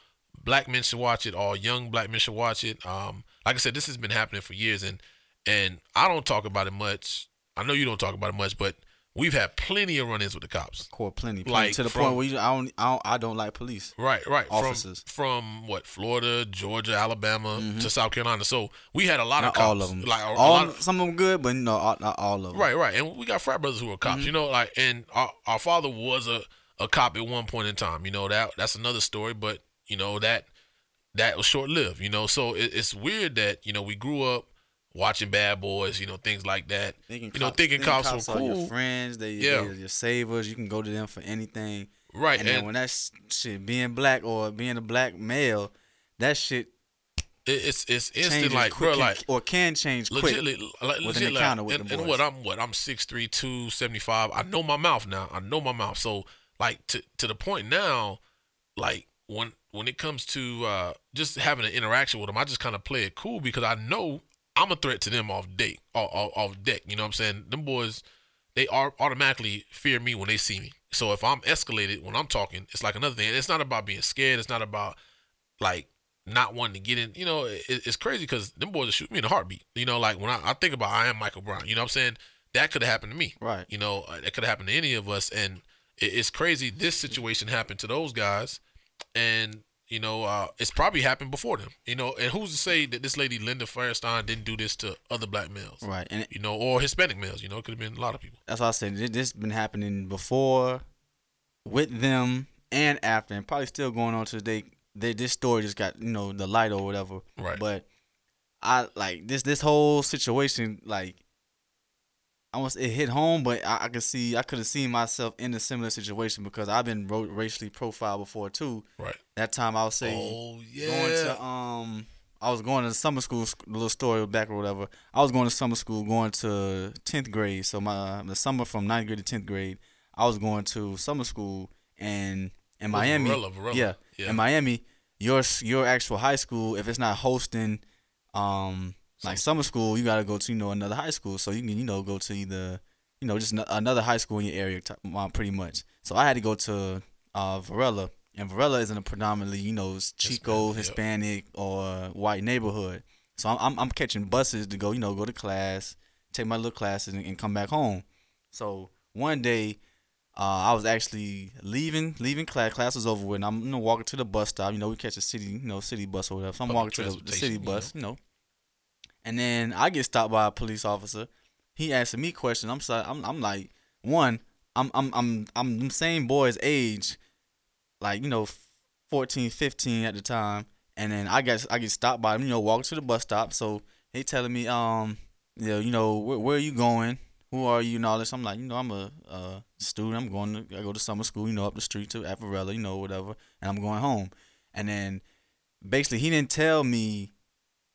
S5: black men should watch it all young black men should watch it um, like i said this has been happening for years and and i don't talk about it much i know you don't talk about it much but we've had plenty of run-ins with the cops
S6: Court plenty, plenty
S5: Like,
S6: to the
S5: from-
S6: point where you, I don't, I don't, I don't like police.
S5: right right
S6: Officers.
S5: from from what florida georgia alabama to south carolina so we had a lot of
S6: Mm-hmm.
S5: Cops
S6: all of them.
S5: like a, a
S6: all,
S5: lot of,
S6: some of them good, but no, not all of them.
S5: Right, right. And we got frat brothers who are cops,
S6: Mm-hmm.
S5: you know, like and our, our father was a, a cop at one point in time. You know, that that's another story, but you know, that that was short lived, you know. So it, it's weird that, you know, we grew up watching bad boys, you know, things like that.
S6: Thinking
S5: you know,
S6: cops,
S5: thinking cops, were
S6: are
S5: cool.
S6: your friends. They,
S5: Yeah.
S6: they're your savers. You can go to them for anything.
S5: Right.
S6: And,
S5: And,
S6: then when that shit, being black or being a black male, that shit
S5: it's it's instant like bro, like
S6: or can change quick.
S5: like,
S6: with an
S5: legit, like,
S6: encounter with
S5: and,
S6: the
S5: and what I'm what I'm 6'3", 275. I know my mouth now. I know my mouth. So like to to the point now, like when when it comes to uh just having an interaction with them, I just kind of play it cool because I know I'm a threat to them off deck, off, off, deck. You know what I'm saying? Them boys, they are automatically fear me when they see me. So if I'm escalated when I'm talking, it's like another thing. It's not about being scared. It's not about like not wanting to get in. You know, it, it's crazy because them boys will shoot me in a heartbeat. You know, like when I, I think about I am Michael Brown. You know what I'm saying? That could have happened to me.
S6: Right.
S5: You know, uh, that could have happened to any of us. And it, it's crazy. This situation happened to those guys, and you know, uh, it's probably happened before them. You know, and who's to say that this lady Linda Fairstein didn't do this to other black males?
S6: Right. And
S5: You know, or Hispanic males. You know, it could have been a lot of people.
S6: that's why I said this, has been happening before, with them and after, and probably still going on to today. They, this story just got you know the light or whatever.
S5: Right.
S6: But I like this this whole situation like. Almost it hit home, but I, I could see I could have seen myself in a similar situation because I've been ro- racially profiled before too.
S5: Right.
S6: That time I was saying
S5: Oh
S6: going
S5: yeah.
S6: to um I was going to summer school sc- little story back or whatever. I was going to summer school going to 10th grade. So my the summer from 9th grade to 10th grade, I was going to summer school and in Miami.
S5: Varela, Varela.
S6: Yeah,
S5: Yeah.
S6: In Miami, your your actual high school if it's not hosting um like summer school, you got to go to you know another high school so you can you know go to either you know just ano- another high school in your area t- pretty much. So I had to go to uh Varela and Varela isn't a predominantly you know Chico
S5: Hispanic,
S6: Hispanic or white neighborhood. So I'm, I'm I'm catching buses to go you know go to class, take my little classes and, and come back home. So one day uh, I was actually leaving leaving class. Class was over with. And I'm you know walking to the bus stop. You know we catch a city you know city bus or whatever. So I'm
S5: Public
S6: walking to the, the city
S5: transportation, you
S6: bus. You know. And then I get stopped by a police officer. He asking me questions. I'm sorry. I'm I'm like one. I'm I'm I'm I'm the same boy's age, like you know, 14, 15 at the time. And then I get I get stopped by him. You know, walking to the bus stop. So he telling me um, you know, you know where, where are you going? Who are you and all this? I'm like, you know, I'm a student. I'm going to I go to summer school. You know, up the street to Avarella. You know, whatever. And I'm going home. And then basically he didn't tell me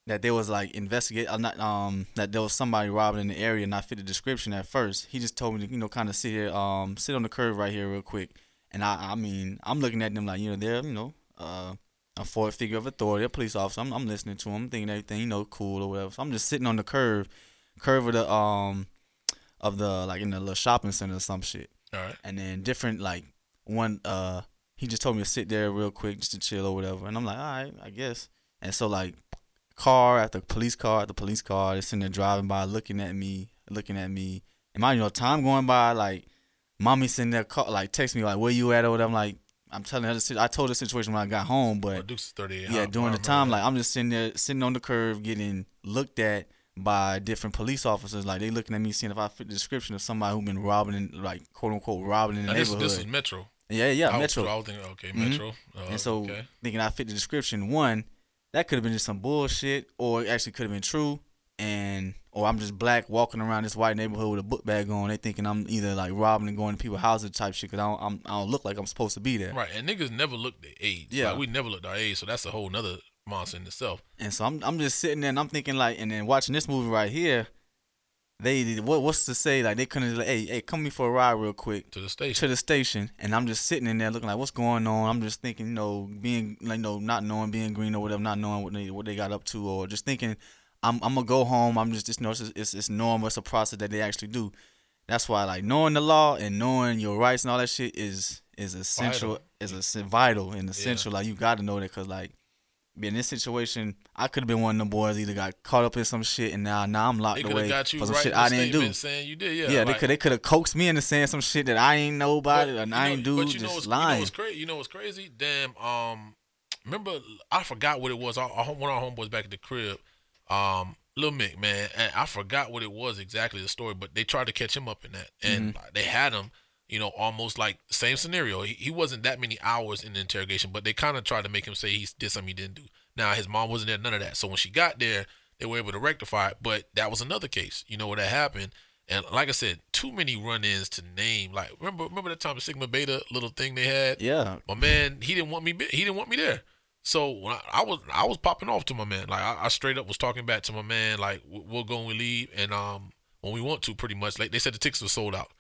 S6: that there was like investigate uh, not um that there was somebody robbing in the area and I fit the description at first. He just told me to, you know, kind of sit here, um, sit on the curb right here real quick. And I I mean, I'm looking at them like, you know, they're, you know, uh a fourth figure of authority, a police officer. I'm, I'm listening to him, thinking everything, you know, cool or whatever. So I'm just sitting on the curve, curve of the um of the like in the little shopping center or some shit
S5: All right.
S6: and then different like one uh he just told me to sit there real quick just to chill or whatever. And I'm like, all right, I guess. And so like car after police car after police car, they're sitting there driving by, looking at me, looking at me. And mind you know, time going by, like mommy sitting there, call, like text me like, where you at or whatever. I'm like, I'm telling her, I told her the situation when I got home, but
S5: Well, Duke's 38.
S6: yeah, during the time,
S5: that.
S6: like I'm just sitting there, sitting on the curb, getting looked at by different police officers. Like they looking at me, seeing if I fit the description of somebody who been robbing, in, like quote unquote robbing in the
S5: Now, this,
S6: neighborhood.
S5: this is Metro.
S6: yeah, yeah,
S5: I was-
S6: Metro.
S5: I was thinking, okay,
S6: Mhm.
S5: Metro. Uh,
S6: and so
S5: okay.
S6: thinking I fit the description, one that could have been just some bullshit, or it actually could have been true. And or I'm just black walking around this white neighborhood with a book bag on. They thinking I'm either like robbing and going to people's houses type shit because I don't I'm, I don't look like I'm supposed to be there.
S5: Right, and niggas never looked their age.
S6: Yeah.
S5: like, we never looked our age, so that's a whole nother monster in itself.
S6: And so I'm I'm just sitting there and I'm thinking like, and then watching this movie right here, they what what's to say like they couldn't like, hey hey come me for a ride real quick
S5: To the station.
S6: to the station, and I'm just sitting in there looking like what's going on. I'm just thinking you know being like no not knowing being green or whatever, not knowing what they what they got up to, or just thinking I'm I'm gonna go home. I'm just just you know it's it's, it's normal. It's a process that they actually do. That's why like knowing the law and knowing your rights and all that shit is is essential.
S5: Vital.
S6: Is a vital and essential. Like you got to know that because like in this situation, I could have been one of them boys either got caught up in some shit and now now I'm locked away for some shit I didn't do.
S5: saying you did. Yeah,
S6: Yeah, they could they could have coaxed me into saying some shit that I ain't know about it and I
S5: know-
S6: ain't do
S5: you know
S6: just
S5: what's, You know what's crazy? You know what's crazy? Damn. Um, remember I forgot what it was. I, our, one of our homeboys back at the crib, um, Lil Mick, man, I forgot what it was exactly the story, but they tried to catch him up in that, and
S6: Mm-hmm.
S5: they had him. You know, almost like same scenario. He, he wasn't that many hours in the interrogation, but they kind of tried to make him say he did something he didn't do. Now his mom wasn't there, none of that. So when she got there, they were able to rectify it. But that was another case, you know, where that happened. And like I said, too many run-ins to name. Like remember, remember that time the Sigma Beta little thing they had.
S6: yeah,
S5: My man, he didn't want me. He didn't want me there. So when I, I was, I was popping off to my man. Like I, I straight up was talking back to my man. Like "We- we'll go when we leave, and um, when we want to, pretty much. Like they said, the tickets were sold out.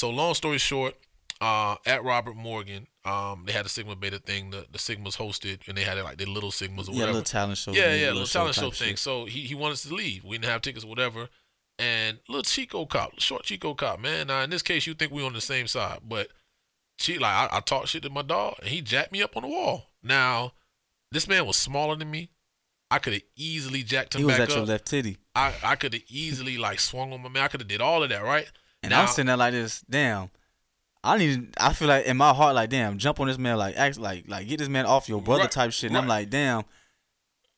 S5: So long story short, uh, at Robert Morgan, um, they had a Sigma Beta thing. The the Sigmas hosted, and they had like their little Sigmas or
S6: yeah,
S5: whatever.
S6: little talent show.
S5: Yeah, yeah, little talent show thing.
S6: shit.
S5: So he, he wanted us to leave. We didn't have tickets, or whatever. And little Chico cop, short Chico cop, man. Now in this case, you think we on the same side, but she like I, I talked shit to my dog, and he jacked me up on the wall. Now this man was smaller than me. I could have easily jacked him
S6: He was
S5: back
S6: at your left titty,
S5: I, I could have easily like swung on my man. I could have did all of that, right?
S6: And
S5: Now-
S6: I'm sitting there like this. Damn, I need. I feel like in my heart, like damn, jump on this man, like act like like get this man off your brother
S5: Right,
S6: type shit. And I'm like damn,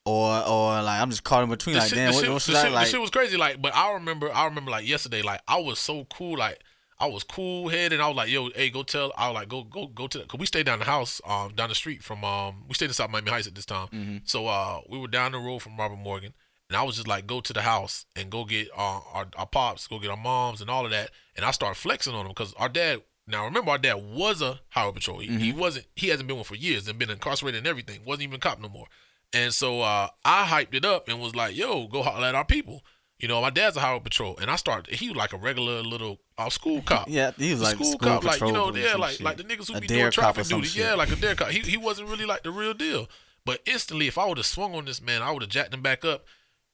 S6: or or like I'm just caught in between.
S5: the
S6: Like
S5: shit,
S6: damn, what,
S5: shit,
S6: what
S5: the
S6: should I
S5: shit- the
S6: like?
S5: shit was crazy. Like, but I remember, I remember like yesterday, like I was so cool, like I was cool head, and I was like, yo, hey, go tell. I was like, go, go, go to. Cause we stayed down the house, um, down the street from, um, we stayed in South Miami Heights at this time.
S6: Mm-hmm.
S5: So, uh, we were down the road from Robert Morgan, and I was just like, go to the house and go get uh, our our pops, go get our moms, and all of that. And I started flexing on them because our dad. Now remember, our dad was a highway patrol. He, he wasn't. He hasn't been one for years and been incarcerated and everything. wasn't even a cop no more. And so uh, I hyped it up and was like, "Yo, go holler at our people." You know, my dad's a highway patrol, and I started. He was like a regular little uh, school cop.
S6: Yeah, he was like
S5: school,
S6: school
S5: cop, like you know, yeah, like
S6: shit.
S5: like the niggas who
S6: A
S5: be doing traffic duty.
S6: shit.
S5: Yeah, like a dare cop. He he wasn't really like the real deal. But instantly, if I would have swung on this man, I would have jacked him back up.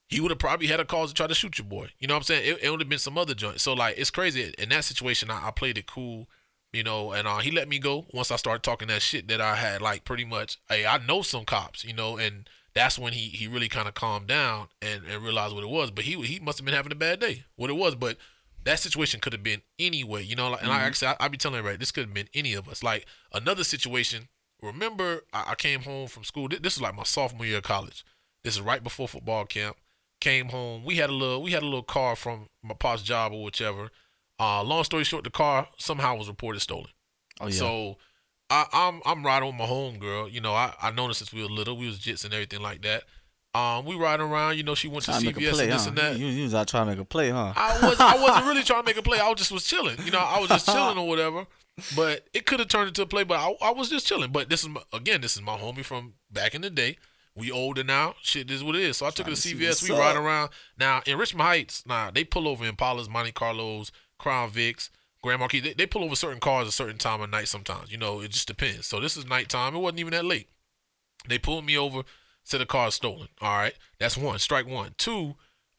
S5: He would have probably had a cause to try to shoot your boy. You know what I'm saying? It, it would have been some other joint. So like, it's crazy. In that situation, I, I played it cool. You know, and uh, he let me go once I started talking that shit that I had like pretty much. Hey, I know some cops, you know, and that's when he he really kind of calmed down and, and realized what it was. But he he must have been having a bad day. What it was, but that situation could have been any way, you know. Like, and I actually I, I be telling everybody this could have been any of us. Like another situation. Remember, I, I came home from school. This, this is like my sophomore year of college. This is right before football camp. Came home. We had a little we had a little car from my pop's job or whichever. Uh, long story short, the car somehow was reported stolen.
S6: oh yeah,
S5: So I, I'm I'm riding with my homegirl. You know, I I known her since we were little. We was jits and everything like that. Um, we riding around. You know, she went to
S6: trying to
S5: CVS
S6: play,
S5: and this
S6: huh?
S5: and that.
S6: You, you was out trying to make a play, huh?
S5: I was I wasn't really trying to make a play. I was just was chilling. You know, I was just chilling or whatever. But it could have turned into a play. But I, I was just chilling. But this is my, again, this is my homie from back in the day. We older now. Shit is what it is. So I took her to
S6: to
S5: CVS. We ride around. Now in Richmond Heights, now they pull over Impalas, Monte Carlos, Crown Vics, Grand Marquis. They, they pull over certain cars a certain time of night. Sometimes, you know, it just depends. So this is nighttime. It wasn't even that late. They pulled me over, said the car stolen. All right, that's one. Strike one. Two,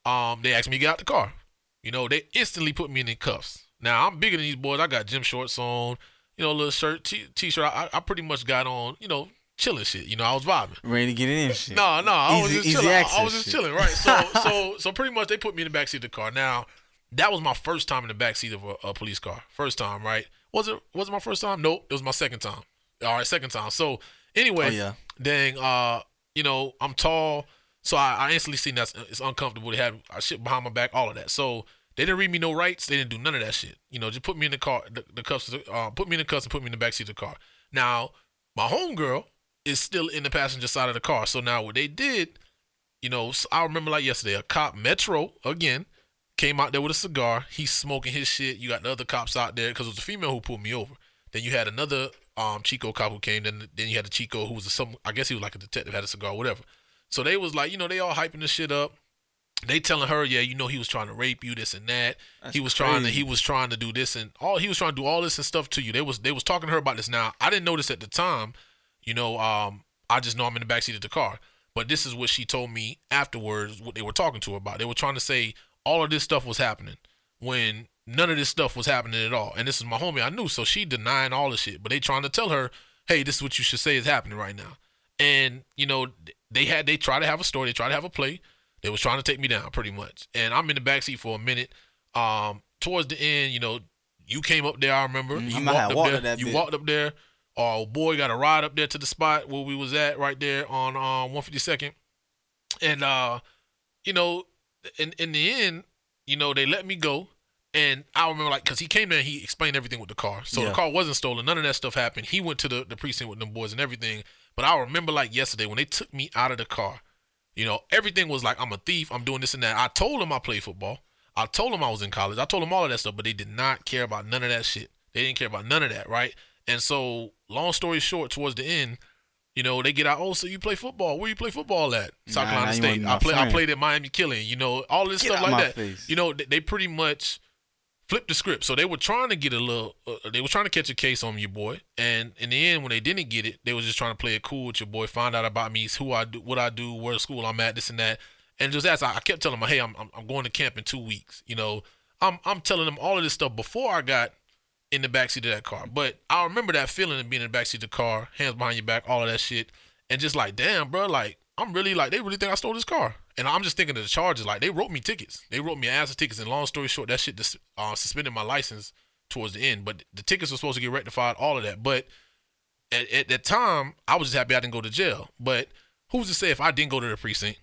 S5: um, they asked me to get out the car. You know, they instantly put me in the cuffs. Now I'm bigger than these boys. I got gym shorts on. you know, a little shirt, t- t-shirt. I, I pretty much got on, you know, chilling shit. You know, I was vibing.
S6: Ready to get in shit.
S5: No, no, I was
S6: Easy-
S5: just
S6: easy
S5: chilling. I- I was just
S6: shit.
S5: chilling, right? So, so, so pretty much they put me in the backseat of the car. Now, that was my first time in the backseat of a, a police car. First time, right? Was it? Was it my first time? Nope, it was my second time. All right, second time. So, anyway,
S6: Oh, yeah.
S5: dang, uh, you know, I'm tall, so I, I instantly seen that it's uncomfortable. They had uh, shit behind my back, all of that. So they didn't read me no rights. They didn't do none of that shit. You know, just put me in the car, the, the cuffs, uh, put me in the cuffs and put me in the backseat of the car. Now, my homegirl is still in the passenger side of the car. So now what they did, you know, I remember like yesterday, a cop, Metro, again, came out there with a cigar. He's smoking his shit. You got the other cops out there because it was a female who pulled me over. Then you had another um Chico cop who came. Then then you had a Chico who was a, some I guess he was like a detective, had a cigar, whatever. So they was like, you know, they all hyping this shit up. They telling her, yeah, you know, he was trying to rape you, this and that.
S6: That's
S5: he was trying to he was trying to do this and all he was trying to do all this and stuff to you. They was they was talking to her about this. Now I didn't notice at the time. You know, um, I just know I'm in the backseat of the car. But this is what she told me afterwards. What they were talking to her about. They were trying to say all of this stuff was happening when none of this stuff was happening at all. And this is my homie. I knew, so she denying all the shit. But they trying to tell her, hey, this is what you should say is happening right now. And you know, they had they try to have a story. They try to have a play. They was trying to take me down pretty much. And I'm in the backseat for a minute. Um, towards the end, you know, you came up there. I remember
S6: Mhm.
S5: you
S6: I might have
S5: walked up there. you
S6: bit.
S5: walked up there. Our boy got a ride up there to the spot where we was at right there on um 152nd. And uh, you know, in in the end, you know, they let me go. And I remember like because he came there and he explained everything with the car. So
S6: Yeah.
S5: the car wasn't stolen. None of that stuff happened. He went to the, the precinct with them boys and everything. But I remember like yesterday when they took me out of the car, you know, everything was like I'm a thief, I'm doing this and that. I told them I played football. I told them I was in college. I told them all of that stuff, but they did not care about none of that shit. They didn't care about none of that, right? And so, long story short, towards the end, you know, they get out. Oh, so you play football? Where you play football at? South
S6: Nah,
S5: Carolina State. I play. I played at Miami Killian. You know, all this
S6: Get
S5: stuff like that.
S6: face.
S5: You know, they, they pretty much flipped the script. So they were trying to get a little. Uh, they were trying to catch a case on your boy, and in the end, when they didn't get it, they was just trying to play it cool with your boy. Find out about me, who I do, what I do, where school I'm at, this and that, and just as I, I kept telling them, hey, I'm, I'm I'm going to camp in two weeks. You know, I'm I'm telling them all of this stuff before I got in the backseat of that car. But I remember that feeling of being in the backseat of the car, hands behind your back, all of that shit, and just like, damn, bro, like I'm really like they really think I stole this car, and I'm just thinking of the charges. Like they wrote me tickets, they wrote me ass of tickets, and long story short, that shit just uh, suspended my license towards the end. But the tickets were supposed to get rectified, all of that. But at, at that time, I was just happy I didn't go to jail. But who's to say if I didn't go to the precinct,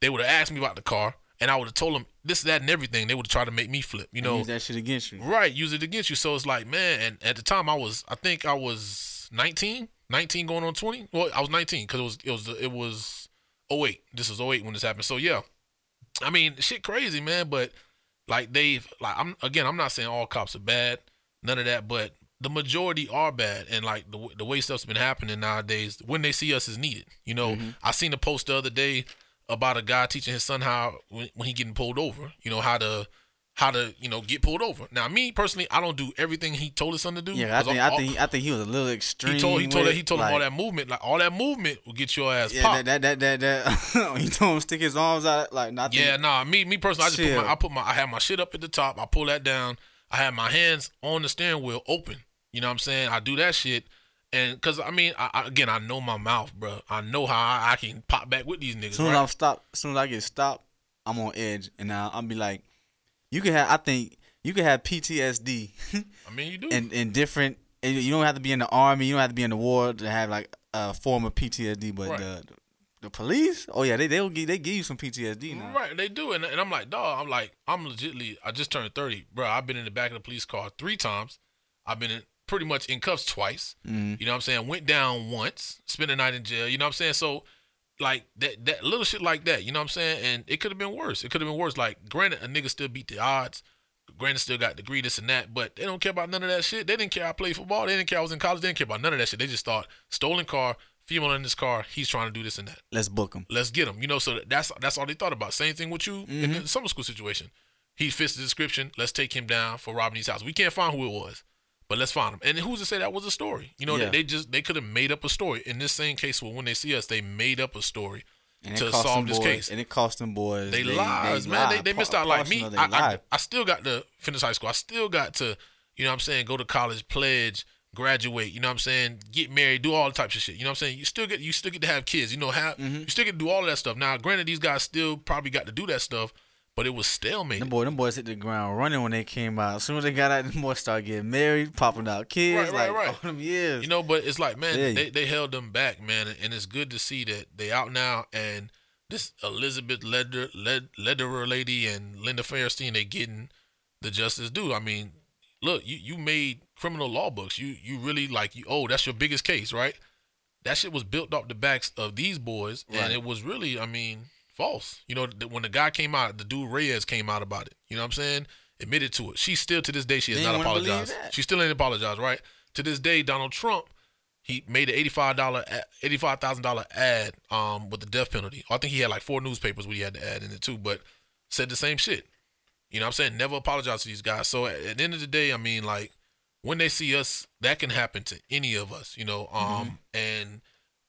S5: they would have asked me about the car, and I would have told them this, that, and everything. They would have tried to make me flip, you know.
S6: use that shit against you.
S5: Right, use it against you. So it's like, man, and at the time I was, I think I was 19, 19 going on 20. Well, I was 19 because it was, it was, it was 08. This was 08 when this happened. So yeah, I mean, shit crazy, man. But like they've, like I'm again, I'm not saying all cops are bad, none of that, but the majority are bad. And like the the way stuff's been happening nowadays, when they see us is needed. You know, mm-hmm. I seen a post the other day about a guy teaching his son how when, when he getting pulled over, you know, how to how to you know get pulled over. Now, me personally, I don't do everything he told his son to do.
S6: Yeah, I think
S5: all-
S6: I think I think he was a little extreme.
S5: he told he told he told him all that movement, like all that movement will get your ass
S6: Yeah,
S5: popped.
S6: that that that that, that he told him to stick his arms out like not.
S5: Yeah, nah. Me, me personally, I just put my, I put my, I had my shit up at the top. I pull that down. I had my hands on the steering wheel open. You know what I'm saying? I do that shit, and cause I mean, I, I, again, I know my mouth, bro. I know how I, I can pop back with these niggas.
S6: As soon as
S5: right?
S6: I'm stopped, as soon as I get stopped, I'm on edge, and now I'll be like, you can have. I think you can have PTSD,
S5: I mean, you do.
S6: and and different. And you don't have to be in the army. You don't have to be in the war to have like a form of PTSD. But
S5: Right.
S6: the the police, oh yeah, they they'll give they give you some PTSD now.
S5: Right, they do, and, and I'm like, dog, I'm like, I'm legitly, I just turned 30, bro. I've been in the back of the police car three times. I've been in, pretty much in cuffs twice.
S6: Mhm.
S5: You know what I'm saying? Went down once, spent a night in jail. You know what I'm saying? So, like that, that little shit like that. You know what I'm saying? And it could have been worse. It could have been worse. Like, granted, a nigga still beat the odds. Granted, still got degree, this and that, but they don't care about none of that shit. They didn't care I played football. They didn't care I was in college. They didn't care about none of that shit. They just thought stolen car, female in this car. He's trying to do this and that
S6: Let's book them.
S5: let's get him. You know, so that's that's all they thought about. Same thing with you
S6: Mm-hmm.
S5: the summer school situation. He fits the description. Let's take him down for robbing his house. We can't find who it was, but let's find them. And who's to say that was a story? You know,
S6: Yeah.
S5: they, they just they could have made up a story. In this same case, well, when they see us, they made up a story
S6: And
S5: to solve this
S6: boys,
S5: case.
S6: And it cost them boys.
S5: They, lies, man. They,
S6: lied.
S5: they missed out. Like me, I, I. I still got to finish high school. I still got to, you know what I'm saying, go to college, pledge, graduate, you know what I'm saying, get married, do all types of shit. You know what I'm saying? You still get you still get to have kids, you know, have
S6: Mm-hmm.
S5: you still get to do all that stuff. Now, granted, these guys still probably got to do that stuff, but it was stalemate.
S6: Them boy, them boys hit the ground running when they came out. As soon as they got out, them boys started getting married, popping out kids.
S5: Right, right,
S6: like,
S5: right.
S6: All them years.
S5: You know, but it's like, man,
S6: Yeah.
S5: they, they held them back, man, and it's good to see that they out now. And this Elizabeth Leder, Led, Lederer lady and Linda Fairstein, they getting the justice due. I mean, look, you you made criminal law books. You you really like you. Oh, that's your biggest case, right? That shit was built off the backs of these boys, and it was really, I mean, false. You know, when the guy came out, the dude Reyes came out about it. You know what I'm saying? Admitted to it. She still to this day she has
S6: They
S5: not
S6: ain't wanna believe
S5: apologized. She still ain't apologized, right? To this day, Donald Trump he made an eighty-five dollar, eighty-five thousand dollar ad um with the death penalty. I think he had like four newspapers where he had to add in it too, but said the same shit. You know what I'm saying? Never apologize to these guys. So at, at the end of the day, I mean, like when they see us, that can happen to any of us. You know, um, and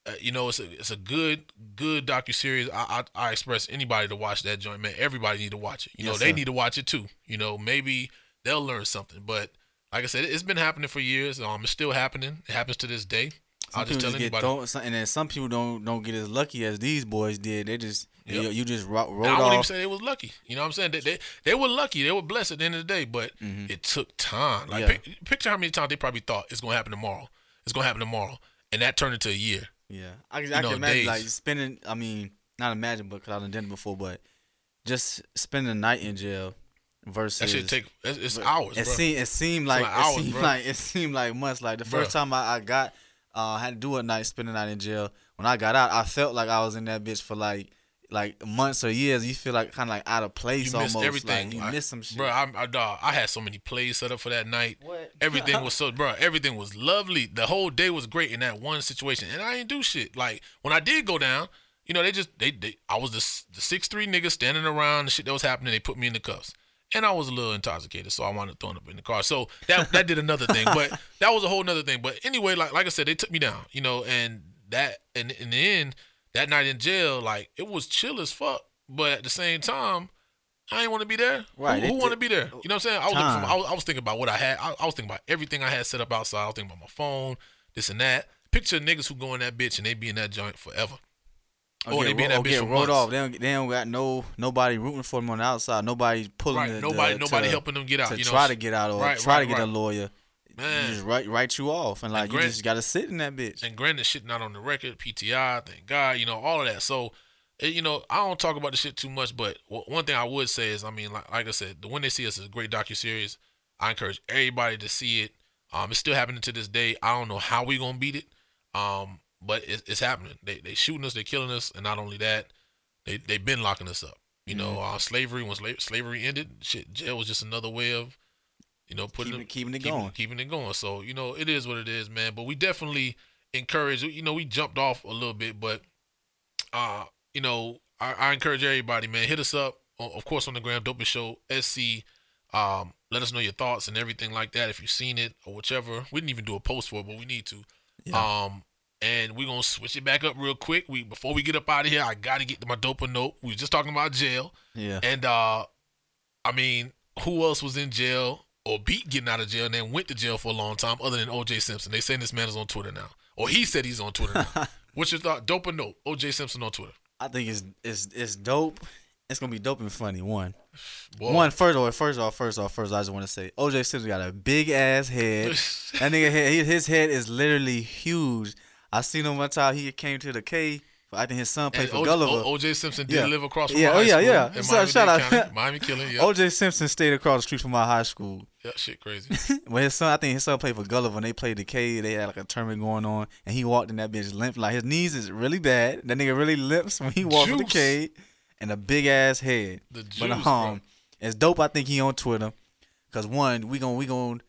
S5: uh, you know, it's a it's a good good docu series. I, I I express anybody to watch that joint, man. Everybody need to watch it. You know, they
S6: sir.
S5: need to watch it too. You know, maybe they'll learn something. But like I said, it, it's been happening for years. Um, it's still happening. It happens to this day.
S6: Some
S5: I'll just tell
S6: get
S5: anybody.
S6: thrown- and then some people don't don't get as lucky as these boys did. They just
S5: Yep.
S6: you, you just ro- rolled
S5: I wouldn't even say they was lucky. You know what I'm saying? They, they, they were lucky. They were blessed at the end of the day, but it took time. Like
S6: Mm-hmm. Yeah.
S5: pic- picture how many times they probably thought it's gonna happen tomorrow. It's gonna happen tomorrow, and that turned into a year.
S6: Yeah, I, can-
S5: you
S6: I
S5: know,
S6: can imagine
S5: days.
S6: like spending. I mean, not imagine, but because I've done it before, but just spending a night in jail versus
S5: That should take it's, it's hours,
S6: It seemed it seemed like
S5: like
S6: it
S5: hours,
S6: seemed
S5: bro.
S6: like it seemed like months. Like the first time I, I got uh had to do a night, spending a night in jail. When I got out, I felt like I was in that bitch for like like months or years. You feel like kind of like out of place
S5: you missed
S6: almost.
S5: everything.
S6: Like you
S5: I-
S6: missed some shit.
S5: Bro, I, I, dog, I had so many plays set up for that night.
S6: What?
S5: Everything was so, bro. Everything was lovely. The whole day was great in that one situation, and I didn't do shit. Like when I did go down, you know, they just they, they I was the the six three nigga standing around the shit that was happening. They put me in the cuffs, and I was a little intoxicated, so I wanted to throw up in the car. So that that did another thing, but that was a whole nother thing. But anyway, like like I said, they took me down, you know, and that and in the end, that night in jail, like it was chill as fuck, but at the same time. I ain't want to be there.
S6: Right,
S5: Who, who want to be there? You know what I'm saying? I was, looking for, I was I was thinking about what I had. I, I was thinking about everything I had set up outside. I was thinking about my phone, this and that. Picture niggas who go in that bitch and they be in that joint forever. Oh, they
S6: get
S5: be in that
S6: or
S5: bitch
S6: get
S5: for
S6: rolled
S5: months.
S6: off. They don't, they don't got no nobody rooting for them on the outside. Nobody pulling
S5: Right,
S6: the,
S5: nobody-
S6: the-
S5: nobody
S6: to,
S5: helping them get out,
S6: to
S5: you know,
S6: try to get out or
S5: right,
S6: try
S5: right,
S6: to get a lawyer.
S5: Man.
S6: You just write write you off and like you
S5: grant-
S6: just got to sit in that bitch.
S5: And granted, shit not on the record, PTI, thank God, you know, all of that. So, it, you know, I don't talk about the shit too much, but w- one thing I would say is, I mean, like, like I said, the When They See Us is a great docu series. I encourage everybody to see it. Um, it's still happening to this day. I don't know how we gonna beat it, um, but it's, it's happening. They they shooting us, they killing us, and not only that, they they been locking us up. You know,
S6: Mm-hmm.
S5: uh, slavery when sla- slavery ended, shit, jail was just another way of, you know, putting
S6: Keeping
S5: them-
S6: keeping it
S5: keeping-
S6: going.
S5: keeping it going. So you know, it is what it is, man. But we definitely encourage. You know, we jumped off a little bit, but uh, you know, I, I encourage everybody, man. Hit us up, of course, on the gram, Dopest Show SC. Um, let us know your thoughts and everything like that. If you've seen it or whichever, we didn't even do a post for it, but we need to. Um, and we're gonna switch it back up real quick. We before we get up out of here, I gotta get to my dopa note. We was just talking about jail.
S6: Yeah.
S5: And uh I mean, who else was in jail or beat getting out of jail and then went to jail for a long time other than OJ Simpson? They saying this man is on Twitter now. Or he said he's on Twitter now. What's your thought? Dope or no? OJ Simpson on Twitter.
S6: I think it's it's it's dope. It's gonna be dope and funny. One,
S5: Boy.
S6: one first off, first off, first off, first. I just want to say, OJ Simpson got a big ass head. that nigga head, his- his head is literally huge. I seen him one time. He came to the K. I think his son played
S5: And
S6: for
S5: OJ,
S6: Gulliver.
S5: O- OJ Simpson did
S6: Yeah.
S5: live across from
S6: Yeah,
S5: my
S6: oh,
S5: high
S6: yeah,
S5: school
S6: yeah. yeah,
S5: Miami-Dade
S6: shout out-
S5: County, Miami Killian. Yeah.
S6: OJ Simpson stayed across the street from my high school.
S5: yeah, shit crazy.
S6: When his son, I think his son played for Gulliver. When they played the K, they had like a tournament going on, and he walked in that bitch limp. Like his knees is really bad. That nigga really limps when he walks with the K, and a big ass head.
S5: The
S6: but
S5: juice,
S6: um,
S5: bro.
S6: it's dope. I think he on Twitter, cause one, we gon' we gon'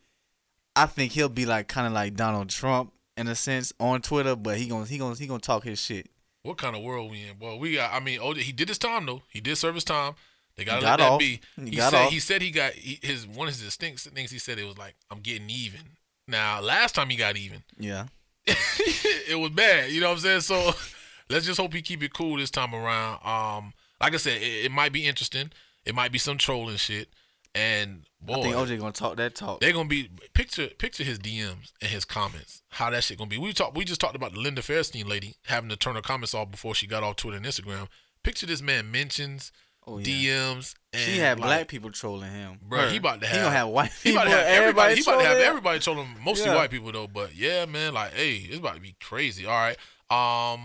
S6: I think he'll be like kind of like Donald Trump in a sense on Twitter, but he gon' he gon' he gonna talk his shit.
S5: What kind of world we in? Well, we got. I mean, OJ, he did his time though. He did serve his time. They gotta
S6: He
S5: let
S6: got
S5: that
S6: off.
S5: be.
S6: He
S5: He,
S6: got
S5: said
S6: off.
S5: he said he got he, his one of his distinct things. He said it was like I'm getting even. Now, last time he got even,
S6: Yeah,
S5: it was bad. You know what I'm saying? So let's just hope he keep it cool this time around. Um, like I said, it, it might be interesting. It might be some trolling shit. And boy,
S6: I think OJ gonna talk that talk.
S5: they're gonna be picture picture his DMs and his comments. How that shit gonna be? We talked. We just talked about the Linda Fairstein lady having to turn her comments off before she got off Twitter and Instagram. Picture this man mentions,
S6: Oh, yeah.
S5: DMs, and
S6: She had
S5: like,
S6: black people trolling him.
S5: Bro, he about to have.
S6: He gonna have white
S5: He about to have everybody. He about to have everybody trolling. him, Mostly
S6: Yeah.
S5: white people though. But yeah, man, like, hey, it's about to be crazy. All right. Um,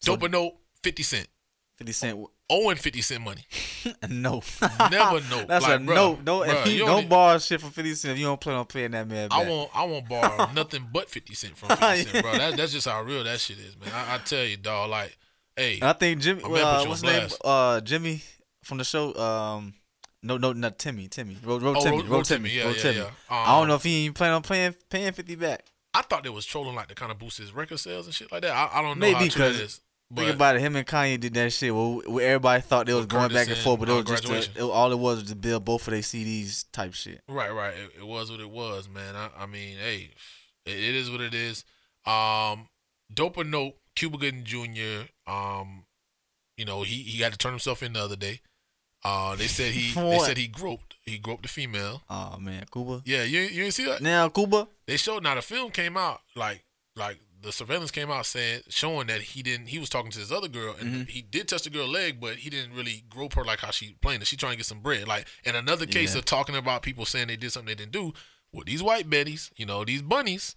S6: So-
S5: dope or note, Fifty Cent.
S6: Fifty Cent.
S5: Owing Fifty Cent money.
S6: No.
S5: Never no.
S6: That's
S5: Like,
S6: a
S5: bruh,
S6: no. Don't
S5: bruh,
S6: if you don't,
S5: don't
S6: borrow shit from Fifty Cent if you don't plan on paying that man back.
S5: I won't. I won't borrow nothing but Fifty Cent from Fifty Cent, bro. That, that's just how real that shit is, man. I, I tell you, dog. Like, hey,
S6: And I think Jimmy.
S5: I'm gonna put
S6: Uh, what's his name? Uh, Jimmy from the show. Um, no, no, not Timmy. Timmy. Road, road
S5: Oh,
S6: Timmy.
S5: Road-
S6: Timmy.
S5: Timmy, yeah,
S6: Road
S5: yeah,
S6: Timmy.
S5: yeah.
S6: I
S5: Um,
S6: don't know if he ain't planning on paying paying Fifty back.
S5: I thought they was trolling like to kind of boost his record sales and shit like that. I, I don't know
S6: Maybe
S5: how true that is.
S6: Think about it. Him and Kanye did that shit. Well, everybody thought they was going
S5: Curtis
S6: back and
S5: and,
S6: forth, but it was just to, it, all it was was to build both of their CDs type shit.
S5: Right, right. It, it was what it was, man. I, I mean, hey, it, it is what it is. Um, dope or note, Cuba Gooding Jr. Um, you know, he he had to turn himself in the other day. Uh, they said he they said he groped he groped the female.
S6: Oh man, Cuba.
S5: Yeah, you you didn't see that?
S6: Now Cuba.
S5: They showed now the film came out like like the surveillance came out saying showing that he didn't he was talking to this other girl and
S6: Mm-hmm.
S5: he did touch the girl leg but he didn't really grope her like how she planned it. She trying to get some bread. Like in another case
S6: Yeah.
S5: of talking about people saying they did something they didn't do with these white betties, you know, these bunnies.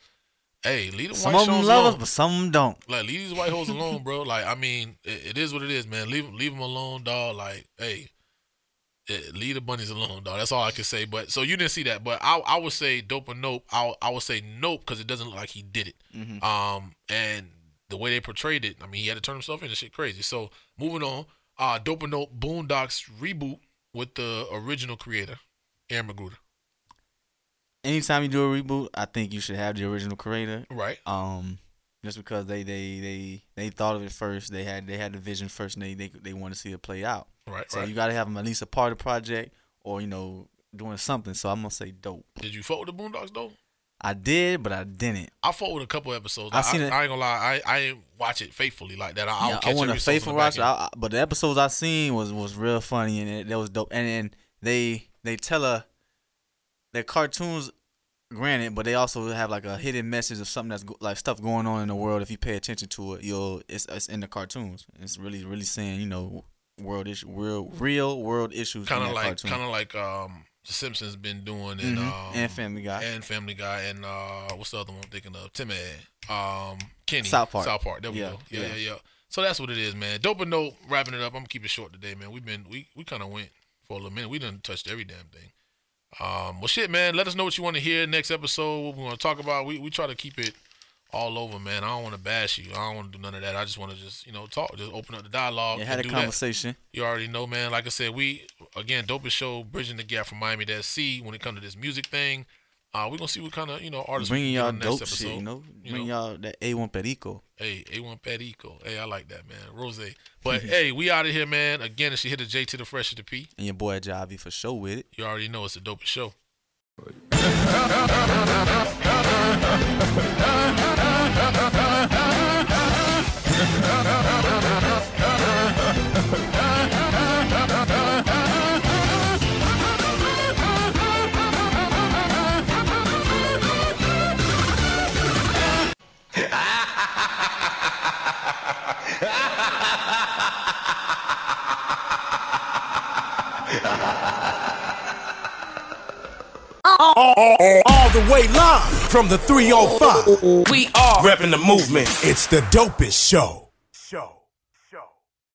S5: Hey, leave them
S6: Some
S5: white
S6: of them love us, but some of them don't.
S5: Like leave these white hoes alone, bro. Like I mean, it, it is what it is, man. Leave leave them alone, dog. Like hey, leave the bunnies alone, dog. That's all I can say. But so you didn't see that, but I I would say dope or nope. I I would say nope because it doesn't look like he did it.
S6: Mm-hmm.
S5: Um, and the way they portrayed it, I mean, he had to turn himself in. This shit crazy. So moving on, uh, dope or nope. Boondocks reboot with the original creator, Aaron McGruder.
S6: Anytime you do a reboot, I think you should have the original creator.
S5: Right.
S6: Um, just because they they they they thought of it first, they had they had the vision first, and they they they want to see it play out.
S5: Right.
S6: So
S5: right.
S6: you got to have them at least a part of the project, or you know, doing something. So I'm gonna say dope.
S5: Did you fuck with the Boondocks though?
S6: I did, but I didn't.
S5: I fought with a couple episodes.
S6: I
S5: I,
S6: seen it-
S5: I ain't gonna lie, I, I ain't watch it faithfully like that. I, I'll
S6: Yeah,
S5: catch
S6: I want
S5: every
S6: a faithful
S5: from
S6: watch, I, but the episodes I seen was was real funny and it, that was dope. And then they they tell a they're cartoons, granted, but they also have like a hidden message of something that's go, like stuff going on in the world. If you pay attention to it, you'll it's, it's in the cartoons. It's really really saying you know world issue, real real world issues.
S5: Kind of like, kind of like um, The Simpsons been doing, and
S6: Mhm.
S5: um,
S6: and Family Guy.
S5: and Family Guy, and uh, what's the other one I'm thinking of? Timmy, um, Kenny,
S6: South Park.
S5: South Park. There we
S6: Yeah,
S5: go. Yeah,
S6: yeah.
S5: yeah, yeah. So that's what it is, man. Dope and note. Wrapping it up. I'm gonna keep it short today, man. We've been we we kind of went for a little minute. We done touched every damn thing. Um, well, shit, man. Let us know what you want to hear next episode. What we want to talk about. We we try to keep it all over, man. I don't want to bash you. I don't want to do none of that. I just want to just you know talk, just open up the dialogue.
S6: They had
S5: and
S6: a
S5: do that.
S6: conversation.
S5: You already know, man. Like I said, we again dopest show bridging the gap from Miami to SC when it comes to this music thing. Uh, we're gonna see what kind of you know artists we
S6: Bringing y'all
S5: next
S6: dope
S5: episode.
S6: shit, you know.
S5: You
S6: Bring
S5: know?
S6: y'all that A1 Perico.
S5: Hey, A1 Perico. Hey, I like that, man. Rose. But hey, we out of here, man. Again, if you hit a J to the fresh to the P,
S6: And your boy Javi for sure with it.
S5: you already know it's the dopest show. Ha ha ha!
S7: All the way live from the 305.
S9: We are
S7: Repping the movement. It's the dopest show.